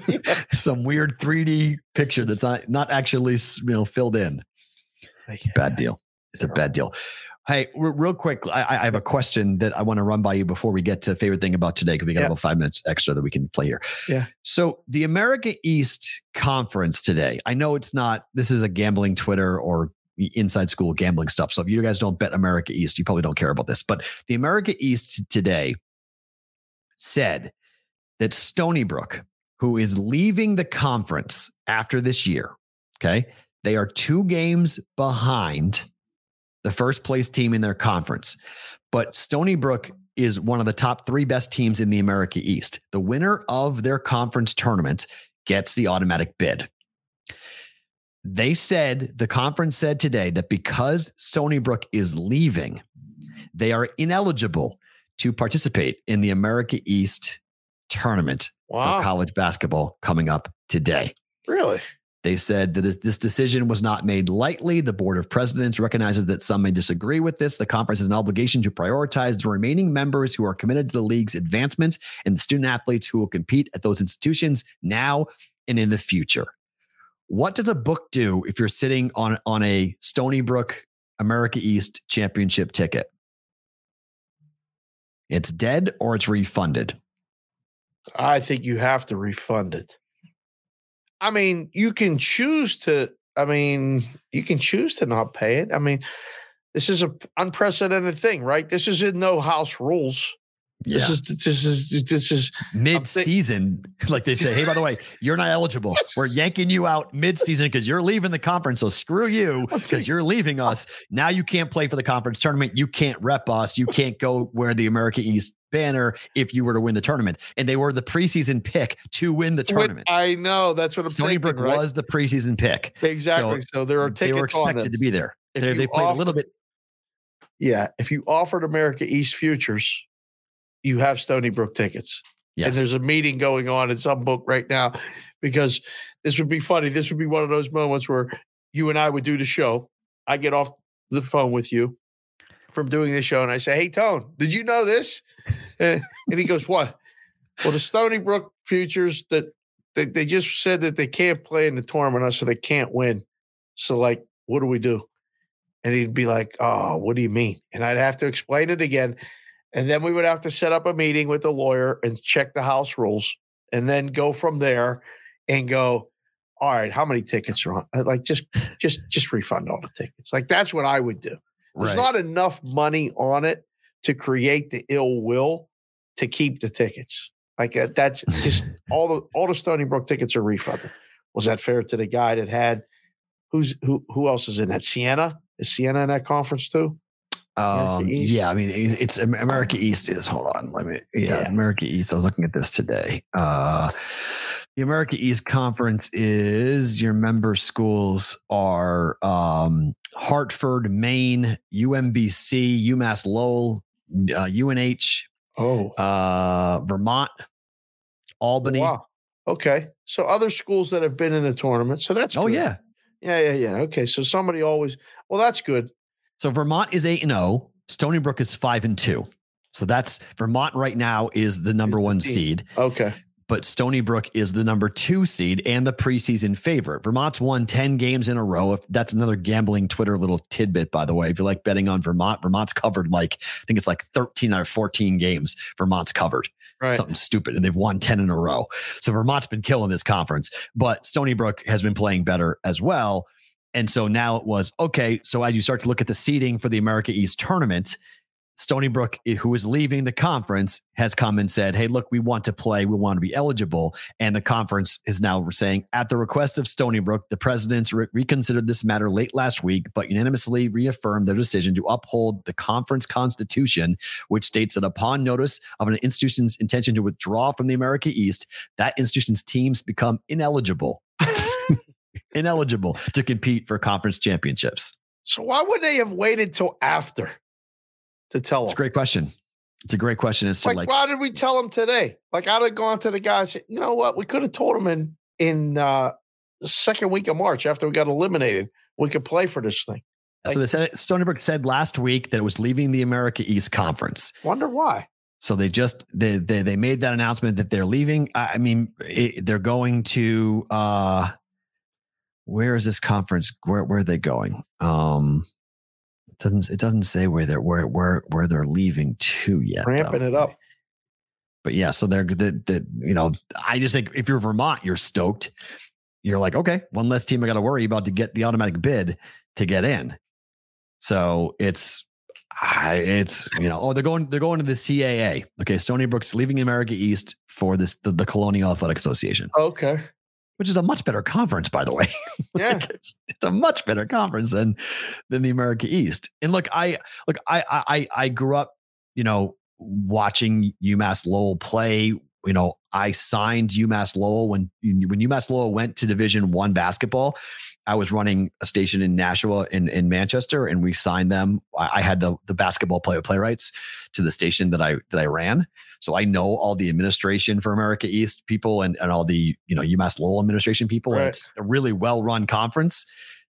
<laughs> Some weird 3D picture that's not not actually you know filled in. It's a bad deal. It's a bad deal. Hey, re- real quick, I, I have a question that I want to run by you before we get to favorite thing about today because we got Yeah. about five minutes extra that we can play here. Yeah. So the America East Conference today. I know it's not. This is a gambling Twitter or inside school gambling stuff. So if you guys don't bet America East, you probably don't care about this. But the America East today said that Stony Brook, who is leaving the conference after this year, okay, They are two games behind the first place team in their conference. But Stony Brook is one of the top three best teams in the America East. The winner of their conference tournament gets the automatic bid. They said, the conference said today that because Stony Brook is leaving, they are ineligible to participate in the America East tournament Wow. for college basketball coming up today. Really? They said that this decision was not made lightly. The Board of Presidents recognizes that some may disagree with this. The conference has an obligation to prioritize the remaining members who are committed to the league's advancement and the student athletes who will compete at those institutions now and in the future. What does a book do if you're sitting on, on a Stony Brook America East championship ticket? It's dead or it's refunded. I think you have to refund it. I mean, you can choose to. I mean, you can choose to not pay it. I mean, this is an unprecedented thing, right? This is in no house rules. This is this is this is mid-season. <laughs> like they say, hey, by the way, you're not eligible. <laughs> We're yanking you out mid-season because you're leaving the conference. So screw you <laughs> because you're leaving us. Now you can't play for the conference tournament. You can't rep us. You can't go wear the America East banner if you were to win the tournament. And they were the preseason pick to win the tournament. I know that's what I'm Stony thinking, Brook right? was the preseason pick. exactly. So, there are They were expected to be there. They, they played a little bit. Yeah, if you offered America East futures, you have Stony Brook tickets. Yes. And there's a meeting going on in some book right now because this would be funny. This would be one of those moments where you and I would do the show. I get off the phone with you from doing this show and I say, Hey, Tone, did you know this? <laughs> and he goes, What? Well, the Stony Brook futures that they, they just said that they can't play in the tournament. Said they can't win. So, like, what do we do? And he'd be like, Oh, what do you mean? And I'd have to explain it again. And then we would have to set up a meeting with the lawyer and check the house rules and then go from there and go, all right, how many tickets are on? Like just just just refund all the tickets. Like that's what I would do. There's Right. not enough money on it to create the ill will to keep the tickets. Like uh, that's just <laughs> all the all the Stony Brook tickets are refunded. Was that fair to the guy that had who's who who else is in that? Siena? Is Siena in that conference too? Um, yeah, I mean, it's America East is hold on, let me, yeah, Yeah. America East. I was looking at this today. Uh, the America East Conference is your member schools are um, Hartford, Maine, UMBC, UMass Lowell, uh, UNH, Oh, uh, Vermont, Albany. Wow. Okay. So other schools that have been in the tournament. So that's Oh good. yeah. Yeah, yeah, yeah. Okay. So somebody always well, that's good. So Vermont is eight and zero. Stony Brook is five and two. So that's Vermont right now is the number the one seed. Okay. but Stony Brook is the number two seed and the preseason favorite. Vermont's won 10 games in a row. If that's another gambling Twitter little tidbit, by the way. If you like betting on Vermont, Vermont's covered like, I think it's like 13 out of 14 games. Vermont's covered Right. something stupid, and they've won 10 in a row. So Vermont's been killing this conference, but Stony Brook has been playing better as well. And so now it was okay. So as you start to look at the seeding for the America East tournament, Stony Brook, eh, who is leaving the conference, has come and said, Hey, look, we want to play. We want to be eligible. And the conference is now saying, at the request of Stony Brook, the presidents re- reconsidered this matter late last week, but unanimously reaffirmed their decision to uphold the conference constitution, which states that upon notice of an institution's intention to withdraw from the America East, that institution's teams become ineligible. <laughs> ineligible to compete for conference championships. So why would they have waited till after to tell It's a great question. It's a great question. As to Like, like, why did we tell them today? Like I'd have gone to the guys. you know what? We could have told them in in uh the second week of March after we got eliminated. We could play for this thing. so they said Stony Brook said last week that it was leaving the America East Conference. Wonder why. So they just they they, they made that announcement that they're leaving. I, I mean, it, they're going to uh where is this conference? Where where are they going? Um it doesn't it doesn't say where they're where where where they're leaving to yet. Ramping though. it up. But yeah, so they're the, the you know, I just think if you're Vermont, you're stoked. You're like, okay, one less team I got to worry about to get the automatic bid to get in. So it's I it's you know, oh, they're going they're going to the CAA. Okay, Stony Brook's leaving America East for this the, the Colonial Athletic Association. Okay. Which is a much better conference, by the way. <laughs> Yeah. like it's, it's, a much better conference than than the America East. And look, I look, I I I grew up, you know, watching UMass Lowell play. You know, I signed UMass Lowell when when UMass Lowell went to Division One basketball. I was running a station in Nashua in, in Manchester, and we signed them. I, I had the the basketball play play rights to the station that I that I ran. So I know all the administration for America East people and, and all the you know UMass Lowell administration people. Right. It's a really well run conference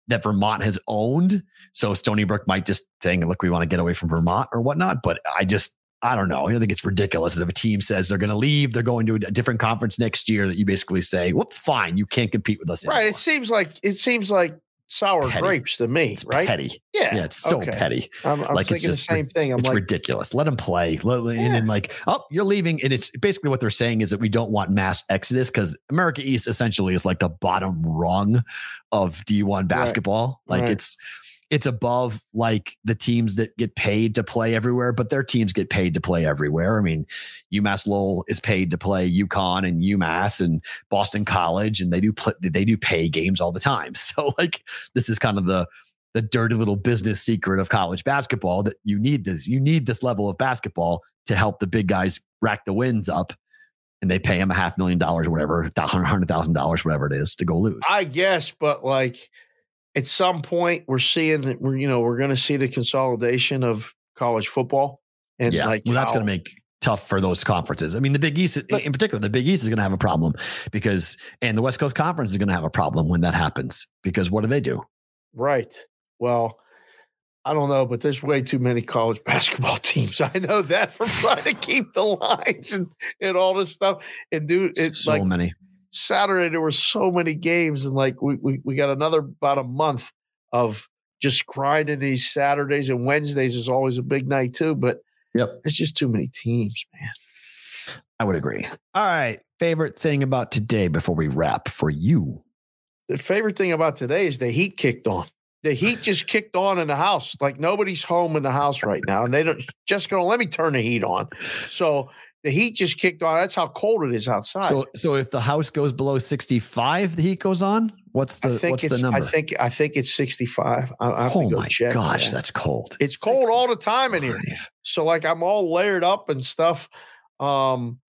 that Vermont has owned. So Stony Brook might just saying, look, we want to get away from Vermont or whatnot. But I just I don't know. I think it's ridiculous that if a team says they're going to leave, they're going to a different conference next year, that you basically say, "Well, fine, you can't compete with us." Right. It seems like it seems like sour petty. grapes to me. It's right? Petty. Yeah. Yeah. It's so okay. petty. I'm, I'm like thinking it's just, the same thing. I'm it's like, ridiculous. Let them play. Let, yeah. And then like, oh, you're leaving, and it's basically what they're saying is that we don't want mass exodus because America East essentially is like the bottom rung of D1 basketball. Right. Like right. it's it's above like the teams that get paid to play everywhere, but their teams get paid to play everywhere. I mean, UMass Lowell is paid to play UConn and UMass and Boston College, and they do play, they do pay games all the time. <laughs> So like this is kind of the the dirty little business secret of college basketball that you need this you need this level of basketball to help the big guys rack the wins up and they pay him a half million dollars whatever, hundred thousand dollars, whatever it is, to go lose. I guess, but like at some point we're seeing that we're you know we're going to see the consolidation of college football and yeah, like well, that's going to make tough for those conferences. I mean, the Big East in particular, the Big East is going to have a problem because and the West Coast Conference is going to have a problem when that happens because what do they do? Right. Well, I don't know, but there's way too many college <laughs> basketball teams. I know that from trying to keep the lines and, and all this stuff. And do it's so like many. Saturday there were so many games, and like we we, we got another about a month of just grinding these Saturdays and Wednesdays is always a big night too. But yep, it's just too many teams, man. I would agree. All right, favorite thing about today before we wrap for you. The favorite thing about today is the heat kicked on. The heat just kicked on in the house. Like nobody's home in the house right now, and they don't just gonna let me turn the heat on. So the heat just kicked on. That's how cold it is outside. So, so if the house goes below 65, the heat goes on. What's the what's the number? I think I think it's 65. I, I oh my check, gosh, man. that's cold. It's 65. cold all the time in here. So like I'm all layered up and stuff. Um,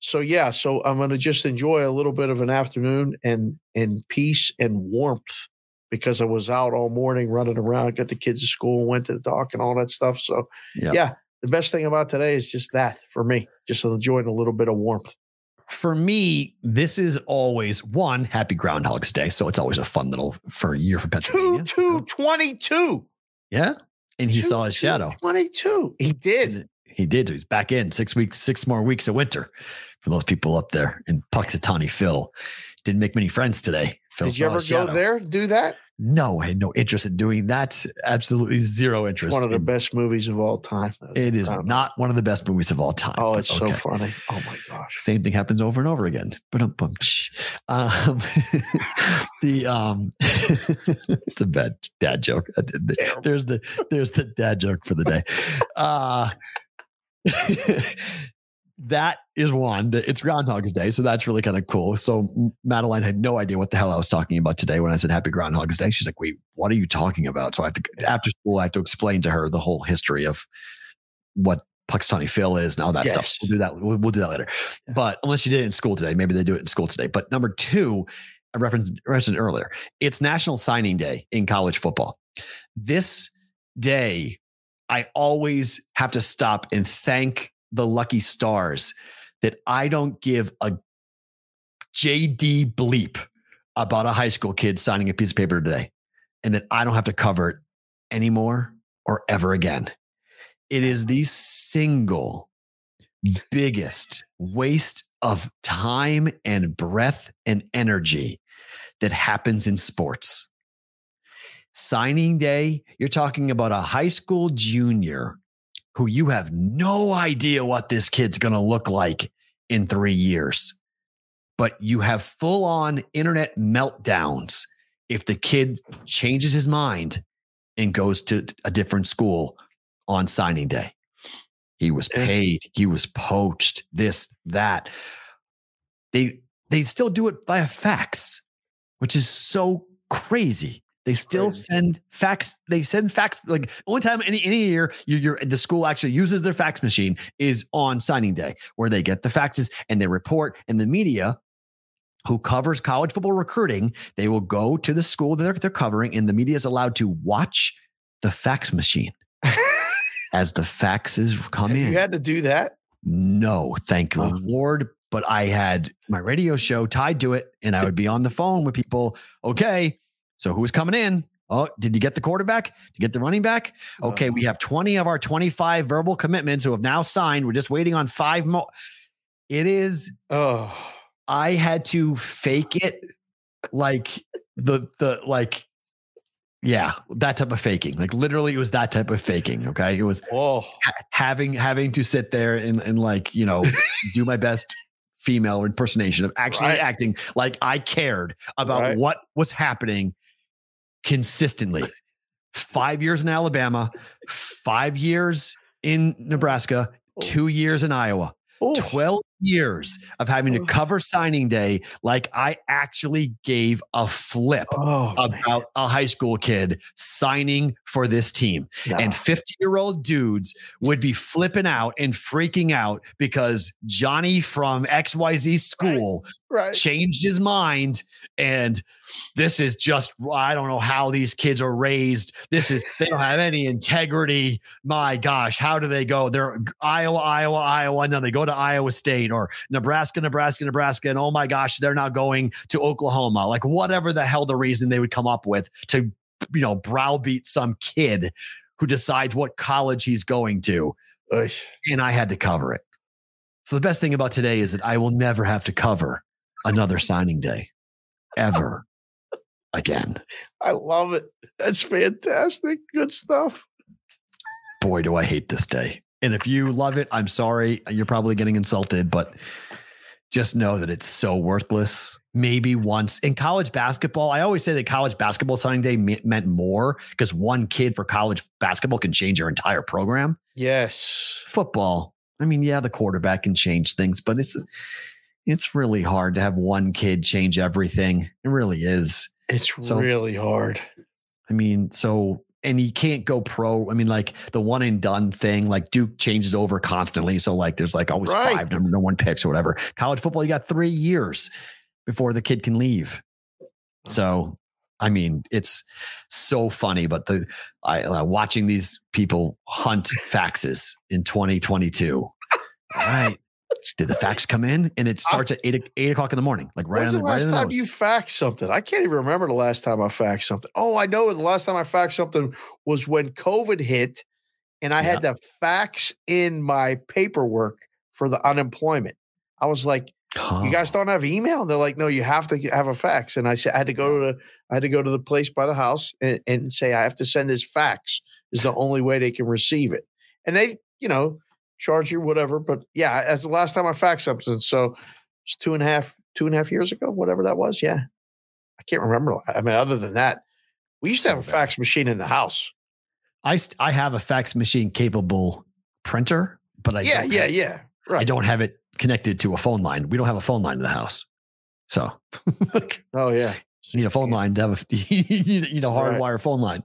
so yeah, so I'm gonna just enjoy a little bit of an afternoon and and peace and warmth because I was out all morning running around, got the kids to school, went to the dock and all that stuff. So yep. yeah, the best thing about today is just that for me, just enjoying a little bit of warmth. For me, this is always one happy Groundhog's Day. So it's always a fun little for a year for Pennsylvania. 2 2 22. Yeah. And he two, saw his shadow. 22. He did. He did. He's back in six weeks, six more weeks of winter for those people up there in Punxsutawney Phil. Didn't make many friends today. Phil Did you ever go there, do that? No, I had no interest in doing that. Absolutely zero interest. One of the in, best movies of all time. It is not one of the best movies of all time. Oh, it's okay. so funny. Oh my gosh. Same thing happens over and over again. But um, <laughs> the um, <laughs> it's a bad dad joke. There's the there's the dad joke for the day. Uh <laughs> that is one that it's Groundhog's Day. So that's really kind of cool. So Madeline had no idea what the hell I was talking about today when I said Happy Groundhog's Day. She's like, wait, what are you talking about? So I have to, after school, I have to explain to her the whole history of what Punxsutawney Phil is and all that yes. stuff. So we'll do that. We'll, we'll do that later. Yeah. But unless you did it in school today, maybe they do it in school today. But number two, I referenced, referenced earlier, it's National Signing Day in college football. This day, I always have to stop and thank the lucky stars that I don't give a JD bleep about a high school kid signing a piece of paper today and that I don't have to cover it anymore or ever again. It is the single biggest waste of time and breath and energy that happens in sports. Signing day, you're talking about a high school junior who you have no idea what this kid's going to look like in three years. But you have full on internet meltdowns if the kid changes his mind and goes to a different school on signing day. He was paid, he was poached, this, that. They they still do it via fax, which is so crazy. They still Crazy. send fax. They send fax. Like only time any any year you, you're the school actually uses their fax machine is on signing day, where they get the faxes and they report. And the media, who covers college football recruiting, they will go to the school that they're, they're covering, and the media is allowed to watch the fax machine <laughs> as the faxes come Have in. you had to do that? No, thank the Oh. Lord. But I had my radio show tied to it, and I would be on the phone with people. Okay, so who's coming in? Oh, did you get the quarterback? Did you get the running back? Uh-huh. Okay, we have 20 of our 25 verbal commitments who have now signed. We're just waiting on five more. It is, Oh, I had to fake it like the, the, like, yeah, that type of faking. Like literally, it was that type of faking. Okay. It was ha- having having to sit there and, and like you know <laughs> do my best female impersonation of actually Right. acting like I cared about Right. what was happening consistently. Five years in Alabama, five years in Nebraska, oh. two years in Iowa. Oh, 12 years of having to Oh. cover signing day like I actually gave a flip oh, about a high school kid signing for this team man. and 50 year old dudes would be flipping out and freaking out because Johnny from XYZ school right. changed his mind. And this is just, I don't know how these kids are raised. This is, they don't have any integrity. My gosh, how do they go? They're Iowa, Iowa, Iowa. No, they go to Iowa State or Nebraska, Nebraska, Nebraska. And oh my gosh, they're now going to Oklahoma. Like whatever the hell the reason they would come up with to, you know, browbeat some kid who decides what college he's going to. Oy. And I had to cover it. So the best thing about today is that I will never have to cover another signing day ever <laughs> again. I love it. That's fantastic. Good stuff. Boy, do I hate this day. And if you love it, I'm sorry. You're probably getting insulted, but just know that it's so worthless. Maybe once in college basketball, I always say that college basketball signing day me- meant more because one kid for college basketball can change your entire program. Yes. Football, I mean, yeah, the quarterback can change things, but it's it's really hard to have one kid change everything. It really is. It's So- really hard. I mean, so and he can't go pro. I mean, like the one and done thing, like Duke changes over constantly. So like there's like always Right. five number one picks or whatever. College football, you got three years before the kid can leave. So I mean, it's so funny, but the I uh, watching these people hunt faxes in 2022. All right. Did the fax come in? And it starts uh, at eight, eight o'clock in the morning, like right on the the right last the time you faxed something? I can't even remember the last time I faxed something. Oh, I know the last time I faxed something was when COVID hit and I had to fax in my paperwork for the unemployment. I was like, Huh. you guys don't have email? And they're like, no, you have to have a fax. And I said, I had to go to the, I had to go to the place by the house and, and say, I have to send this fax is the only way they can receive it. And they, you know, charge you whatever. But yeah, as the last time I faxed something. So it's two and a half, two and a half years ago, whatever that was. Yeah. I can't remember. I mean, other than that, we used So to have a bad. fax machine in the house. I st- I have a fax machine capable printer, but I yeah, yeah, have- yeah. I don't have it connected to a phone line. We don't have a phone line in the house, so <laughs> Oh, yeah. you need a phone line to have a <laughs> you need a Right. hardwire phone line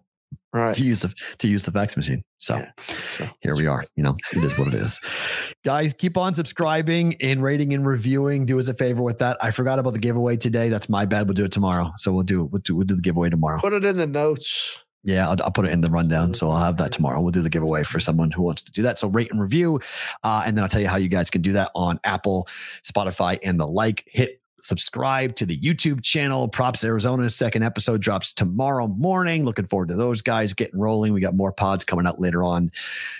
Right. to use the to use the fax machine. So Yeah. So, here we are. You know, it is what it is. Guys, keep on subscribing and rating and reviewing. Do us a favor with that. I forgot about the giveaway today. That's my bad. We'll do it tomorrow. So we'll do we'll do, we'll do the giveaway tomorrow. Put it in the notes. Yeah, I'll, I'll put it in the rundown. So I'll have that tomorrow. We'll do the giveaway for someone who wants to do that. So rate and review. Uh, and then I'll tell you how you guys can do that on Apple, Spotify, and the like. Hit subscribe to the YouTube channel. Props Arizona second episode drops tomorrow morning. Looking forward to those guys getting rolling. We got more pods coming out later on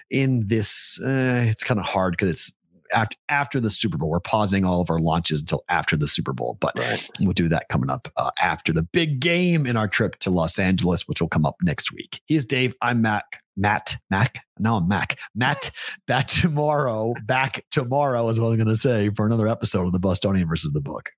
in this. Uh, it's kind of hard because it's after after the Super Bowl. We're pausing all of our launches until after the Super Bowl, but Right. we'll do that coming up uh, after the big game in our trip to Los Angeles, which will come up next week. He's Dave. I'm Mac. Matt. Mac. Now I'm Mac. Matt. Back tomorrow. Back tomorrow is what I'm going to say for another episode of the Bostonian versus the Book.